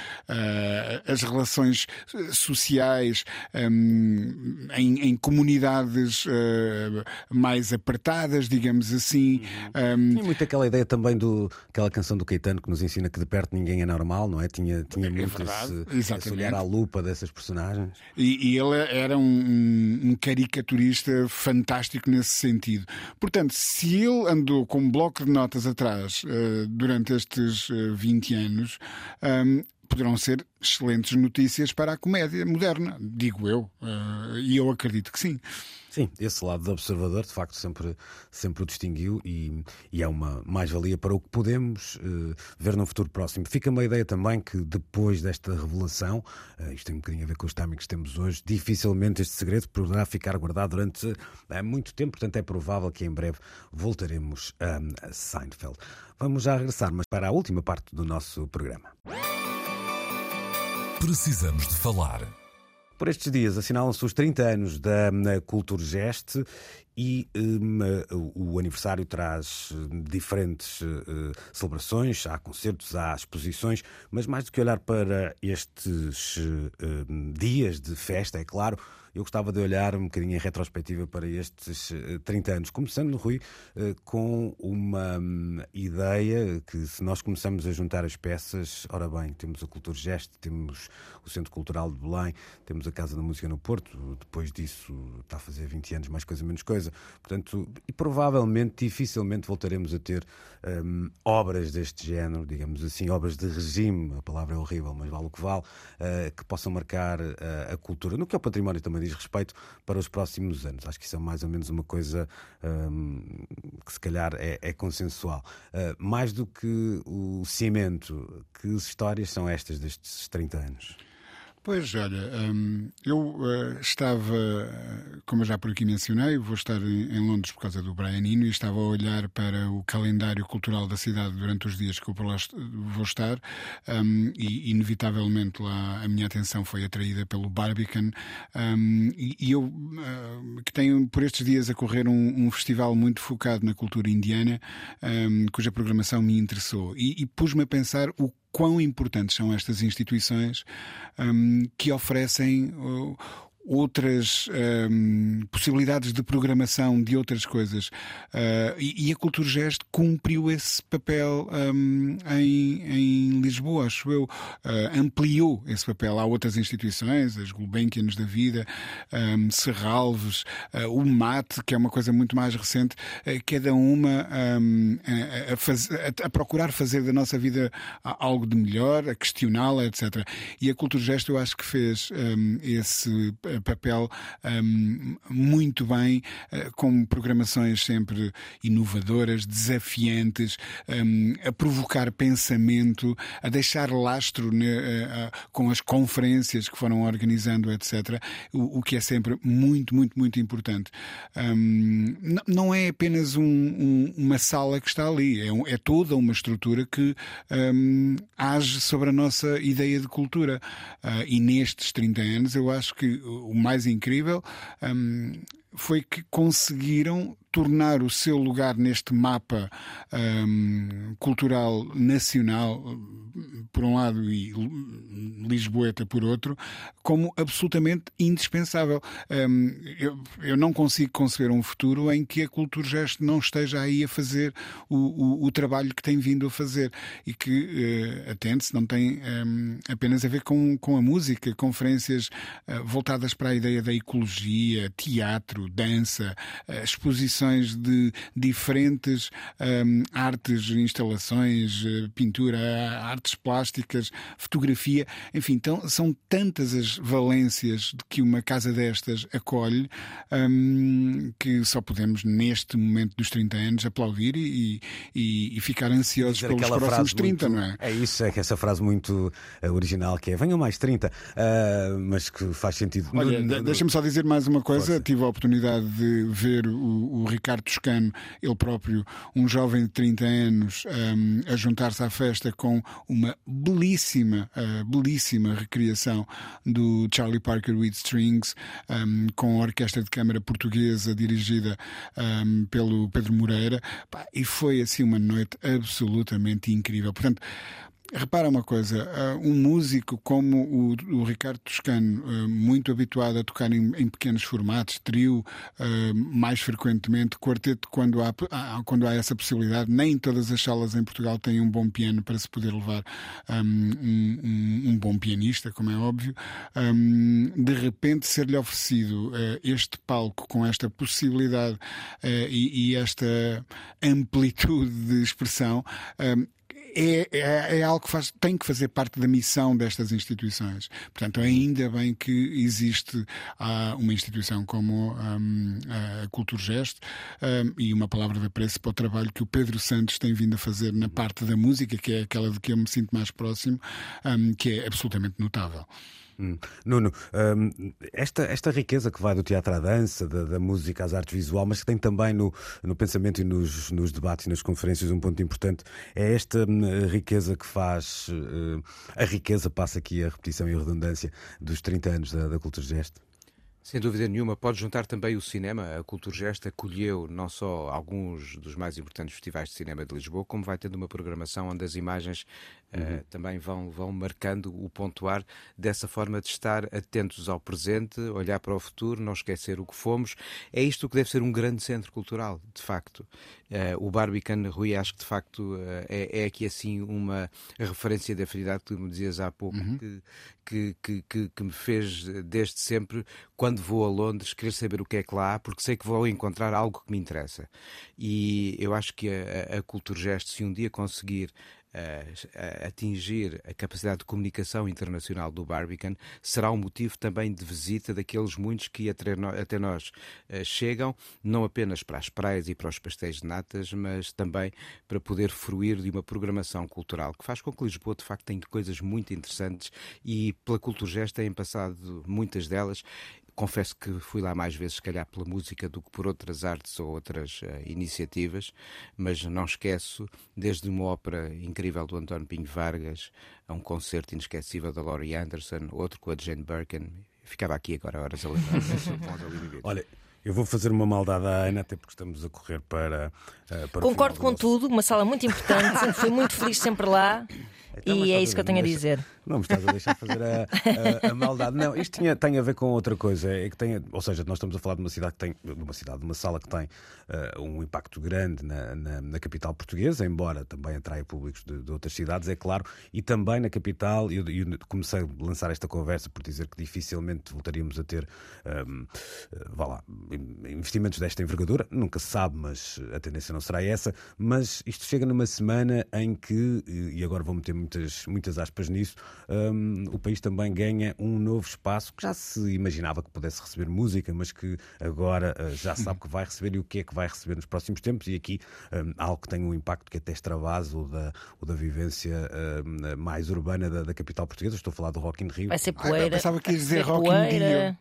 as relações sociais um, em, em, comunidades uh, mais apertadas, digamos assim. Um, Tinha muito aquela ideia também do aquela canção do Caetano que nos ensina que de perto ninguém é normal, não é? Tinha, tinha é muito esse, esse, olhar à lupa dessas personagens. E, e ele era um, um, um caricaturista turista fantástico nesse sentido. Portanto, se ele andou com um bloco de notas atrás uh, durante estes uh, eh, 20 anos, um, poderão ser excelentes notícias para a comédia moderna, digo eu, uh, e eu acredito que sim. Sim, esse lado do observador de facto sempre, sempre o distinguiu e, e é uma mais-valia para o que podemos uh, ver no futuro próximo. Fica uma ideia também que depois desta revelação, uh, isto tem um bocadinho a ver com os timings que temos hoje, dificilmente este segredo poderá ficar guardado durante uh, muito tempo, portanto é provável que em breve voltaremos a Seinfeld. Vamos já regressar, mas para a última parte do nosso programa. Precisamos de falar. Por estes dias assinalam-se os 30 anos da Culturgest e um, o aniversário traz hum, diferentes uh, celebrações, há concertos, há exposições, mas mais do que olhar para estes uh, dias de festa, é claro, eu gostava de olhar um bocadinho em retrospectiva para estes 30 eh, anos, começando, Rui, eh, com uma hum, ideia que se nós começamos a juntar as peças, ora bem, temos a Cultura Gesto, temos o Centro Cultural de Belém, temos a Casa da Música no Porto, depois disso está a fazer 20 anos, mais coisa, menos coisa, portanto, e provavelmente, dificilmente voltaremos a ter um, obras deste género, digamos assim, obras de regime, a palavra é horrível, mas vale o que vale, uh, que possam marcar uh, a cultura, no que é o património também diz respeito para os próximos anos. Acho que isso é mais ou menos uma coisa um, que se calhar é, é consensual. Uh, mais do que o cimento, que histórias são estas destes 30 anos? Pois, olha, hum, eu uh, estava, como eu já por aqui mencionei, vou estar em, em, Londres por causa do Brian Eno e estava a olhar para o calendário cultural da cidade durante os dias que eu por lá vou estar um, e, inevitavelmente, lá a minha atenção foi atraída pelo Barbican um, e, e, eu, uh, que tenho por estes dias a correr um, um festival muito focado na cultura indiana, hum, cuja programação me interessou. E, e pus-me a pensar o quão importantes são estas instituições um, que oferecem uh, outras um, possibilidades de programação de outras coisas. Uh, e, e, a Culturgest cumpriu esse papel um, em, em, Lisboa, acho eu. Uh, ampliou esse papel. Há outras instituições, as Gulbenkians da vida, um, Serralves, uh, o MAT, que é uma coisa muito mais recente, cada uma a, a, faz, a, a, procurar fazer da nossa vida algo de melhor, a questioná-la, etc. E a Culturgest eu acho que fez esse papel um, muito bem, uh, com programações sempre inovadoras, desafiantes, um, a provocar pensamento, a deixar lastro né, uh, com as conferências que foram organizando, etc. O, o, que é sempre muito, muito, muito importante. Um, não é apenas um, um, uma sala que está ali, é, é toda uma estrutura que age sobre a nossa ideia de cultura. Uh, e nestes 30 anos, eu acho que o mais incrível um, foi que conseguiram tornar o seu lugar neste mapa um, cultural nacional, por um lado, e Lisboeta por outro, como absolutamente indispensável. Um, eu, eu, não consigo conceber um futuro em que a Cultura Gesto não esteja aí a fazer o, o, o trabalho que tem vindo a fazer e que, uh, atente-se, não tem um, apenas a ver com, com a música, conferências uh, voltadas para a ideia da ecologia, teatro, dança, uh, exposições de diferentes um, artes, instalações, eh, pintura, artes plásticas, fotografia, Enfim, então, são tantas as valências de que uma casa destas acolhe um, que só podemos, neste momento dos 30 anos, aplaudir e, e, e ficar ansiosos pelos próximos 30, muito, não é? É isso, é que essa frase muito uh, original que é venham mais 30, uh, mas que faz sentido. Olha, deixa-me só dizer mais uma coisa. Força. Tive a oportunidade de ver o, o Ricardo Toscano, ele próprio, um jovem de 30 anos, um, a juntar-se à festa com uma belíssima, uh, belíssima recriação do Charlie Parker with Strings, um, com a Orquestra de Câmara Portuguesa dirigida um, pelo Pedro Moreira, e foi assim uma noite absolutamente incrível. Portanto, Repara uma coisa, uh, um músico como o, o Ricardo Toscano, uh, muito habituado a tocar em, em pequenos formatos, trio uh, mais frequentemente, quarteto quando há, quando há essa possibilidade, nem todas as salas em Portugal têm um bom piano para se poder levar um, um, um bom pianista, como é óbvio. De repente ser-lhe oferecido este palco com esta possibilidade e, e, esta amplitude de expressão é, é, é, algo que faz, tem que fazer parte da missão destas instituições. Portanto, ainda bem que existe uh, uma instituição como um, a Culturgest um, e uma palavra de apreço para o trabalho que o Pedro Santos tem vindo a fazer na parte da música, que é aquela de que eu me sinto mais próximo, um, que é absolutamente notável. Hum. Nuno, hum, esta, esta riqueza que vai do teatro à dança, da, da, música às artes visual, mas que tem também no, no pensamento e nos, nos debates e nas conferências um ponto importante, é esta hum, riqueza que faz. A riqueza, passa aqui a repetição e a redundância, dos 30 anos da, da Cultura Gesto? Sem dúvida nenhuma, pode juntar também o cinema. A Culturgest acolheu não só alguns dos mais importantes festivais de cinema de Lisboa, como vai tendo uma programação onde as imagens uhum. uh, também vão, vão marcando o pontuar dessa forma de estar atentos ao presente, olhar para o futuro, não esquecer o que fomos. É isto que deve ser um grande centro cultural, de facto. Uh, o Barbican, Rui, acho que de facto uh, é, é, aqui assim uma referência da afinidade que tu me dizias há pouco, uhum. que, que, que, que me fez desde sempre, quando vou a Londres, querer saber o que é que lá há, porque sei que vou encontrar algo que me interessa. E eu acho que a, a Culturgest, se um dia conseguir a, a atingir a capacidade de comunicação internacional do Barbican será um motivo também de visita daqueles muitos que até, nós uh, chegam, não apenas para as praias e para os pastéis de natas, mas também para poder fruir de uma programação cultural que faz com que Lisboa de facto tenha coisas muito interessantes e pela Culturgest têm passado muitas delas Confesso que fui lá mais vezes, se calhar, pela música do que por outras artes ou outras uh, iniciativas, mas não esqueço, desde uma ópera incrível do António Pinho Vargas, a um concerto inesquecível da Laurie Anderson, outro com a Jane Birkin. Ficava aqui agora horas a lembrar. Olha, eu vou fazer uma maldade à Ana, até porque estamos a correr para. Uh, para Concordo com nosso... tudo, uma sala muito importante, fui muito feliz sempre lá. Então, e é isso que eu tenho a dizer. Não me estás a deixar fazer a, a, a maldade. Não, isto tinha, tem a ver com outra coisa. É que tem, ou seja, nós estamos a falar de uma cidade que tem, de uma cidade, de uma sala que tem uh, um impacto grande na, na, na, capital portuguesa, embora também atraia públicos de, de outras cidades, é claro, e também na capital. Eu, eu, comecei a lançar esta conversa por dizer que dificilmente voltaríamos a ter um, ehm, eh, vá lá, investimentos desta envergadura. Nunca se sabe, mas a tendência não será essa. Mas isto chega numa semana em que, e agora vou meter muitas, muitas aspas nisso, um, o país também ganha um novo espaço que já se imaginava que pudesse receber música, mas que agora uh, já sabe que vai receber e o que é que vai receber nos próximos tempos. E aqui um, algo que tem um impacto que até extravasa o da, o da vivência um, mais urbana da, da, capital portuguesa. Estou a falar do Rock in Rio. Vai ser poeira. Ah, pensava que ia dizer Rock in Dio.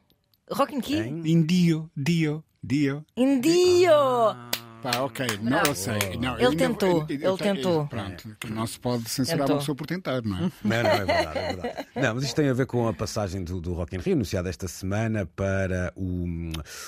Rock in Dio? Indio, Dio, Dio. Indio! Ah. Pá, ok, não eu sei. Não, ele tentou, ele, ele tentou. Pronto, não se pode censurar tentou. uma pessoa por tentar, não é? Não, não, é verdade, é verdade. Não, mas isto tem a ver com a passagem do, do Rock in Rio, anunciada esta semana para o,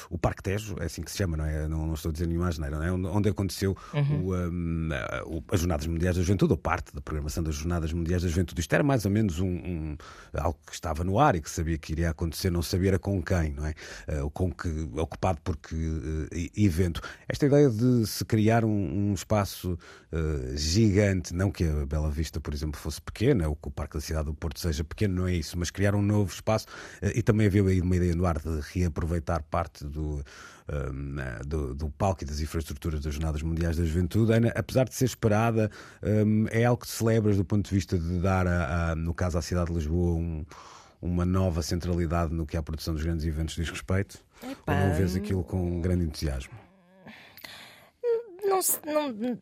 o Parque Tejo, é assim que se chama, não é? Não, não estou a dizer nenhuma asneira, não é? Onde aconteceu uhum. o, um, o, as Jornadas Mundiais da Juventude, ou parte da programação das Jornadas Mundiais da Juventude. Isto era mais ou menos um, um algo que estava no ar e que sabia que iria acontecer, não sabia era com quem, não é? Uh, com que, ocupado por que uh, evento. Esta ideia de de se criar um, um espaço uh, gigante, não que a Bela Vista, por exemplo, fosse pequena, ou que o Parque da Cidade do Porto seja pequeno, não é isso, mas criar um novo espaço uh, e também havia aí uma ideia no ar de reaproveitar parte do, do, do, palco e das infraestruturas das Jornadas Mundiais da Juventude, Ana, apesar de ser esperada, um, é algo que celebras do ponto de vista de dar, a, a, no caso, à cidade de Lisboa, um, uma nova centralidade no que a produção dos grandes eventos diz respeito? Epá, ou não vês aquilo com grande entusiasmo? Não, não,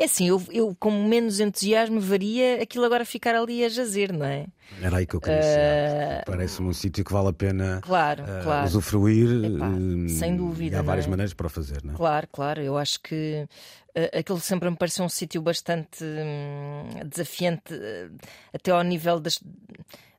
é assim, eu, eu com menos entusiasmo veria aquilo agora ficar ali a jazer, não é? Era aí que eu queria uh... Parece-me um sítio que vale a pena claro, uh, claro. usufruir. Epá, uh, sem dúvida. há várias é? maneiras para o fazer, não é? Claro, claro. Eu acho que uh, aquilo sempre me pareceu um sítio bastante hum, desafiante, até ao nível das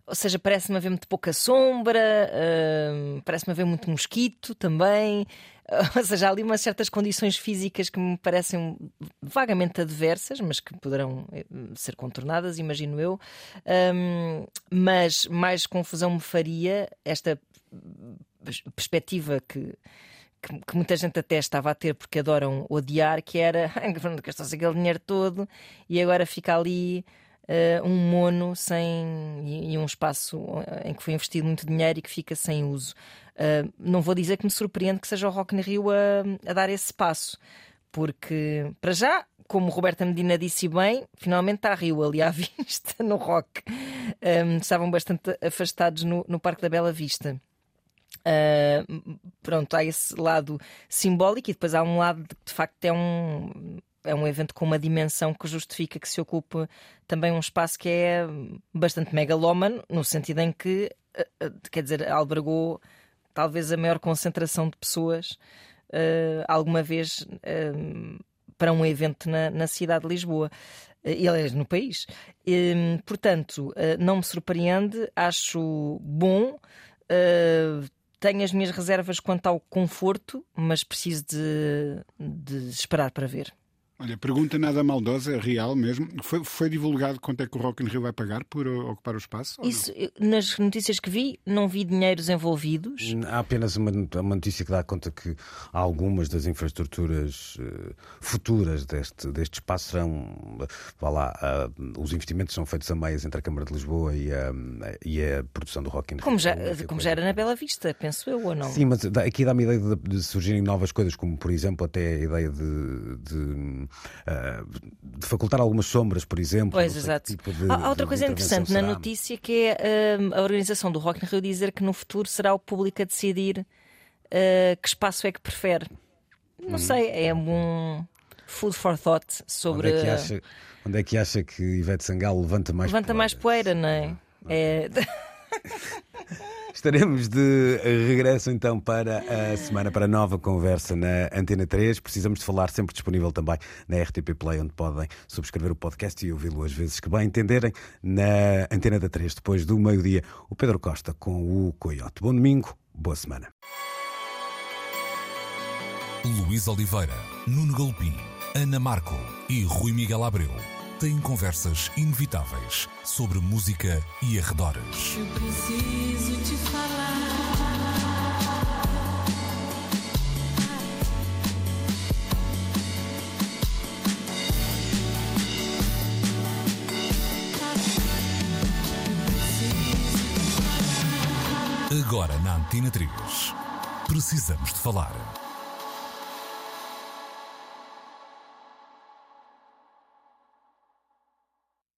ou seja, parece-me haver muito pouca sombra, uh, parece-me haver muito mosquito também. ou seja, há ali umas certas condições físicas que me parecem vagamente adversas, mas que poderão eh, ser contornadas, imagino eu. Um, mas mais confusão me faria esta perspectiva que que, que, muita gente até estava a ter porque adoram odiar, que era gastou-se aquele dinheiro todo e agora fica ali uh, um mono sem, e, e, um espaço em que foi investido muito dinheiro e que fica sem uso. Uh, não vou dizer que me surpreende que seja o Rock in Rio a, a dar esse passo, porque, para já, como Roberta Medina disse bem, finalmente está a Rio ali à vista no rock. Um, estavam bastante afastados no, no Parque da Bela Vista. Uh, pronto, há esse lado simbólico e depois há um lado que de facto é um, é um evento com uma dimensão que justifica que se ocupe também um espaço que é bastante megalómano, no sentido em que, eh, eh, quer dizer, albergou talvez a maior concentração de pessoas uh, alguma vez para um evento na, na cidade de Lisboa. E aliás, no país. Uh, portanto, não me surpreende, acho bom. tenho as minhas reservas quanto ao conforto, mas preciso de, de esperar para ver. Olha, pergunta nada maldosa, real mesmo. Foi, foi divulgado quanto é que o Rock in Rio vai pagar por uh, ocupar o espaço? Isso, nas notícias que vi, não vi dinheiros envolvidos. Há apenas uma, uma notícia que dá conta que algumas das infraestruturas uh, futuras deste, deste espaço serão, vá lá, uh, os investimentos são feitos a meias entre a Câmara de Lisboa e a, e a produção do Rock in Rio. Como já, como já era na Bela Vista, penso eu, ou não? Sim, mas aqui dá-me a ideia de, de surgirem novas coisas, como por exemplo até a ideia de, de uh, de facultar algumas sombras, por exemplo. Pois, exato. Tipo de, Há outra coisa interessante será. na notícia que é uh, a organização do Rock in Rio dizer que no futuro será o público a decidir uh, que espaço é que prefere. Não hum. sei, é um food for thought sobre. Onde é que acha, onde é que, acha que Ivete Sangalo levanta mais levanta poeira? mais poeira, não é? é... Estaremos de regresso então para a semana para a nova conversa na Antena 3. Precisamos de falar, sempre disponível também na RTP Play, onde podem subscrever o podcast e ouvi-lo às vezes que bem entenderem. Na Antena da 3, depois do meio-dia, o Pedro Costa com o Coyote. Bom domingo, boa semana. Luís Oliveira, Nuno Galpim, Ana Marco e Rui Miguel Abreu têm conversas inevitáveis sobre música e arredores. Eu preciso te falar. Agora na Antena 3. Precisamos de falar.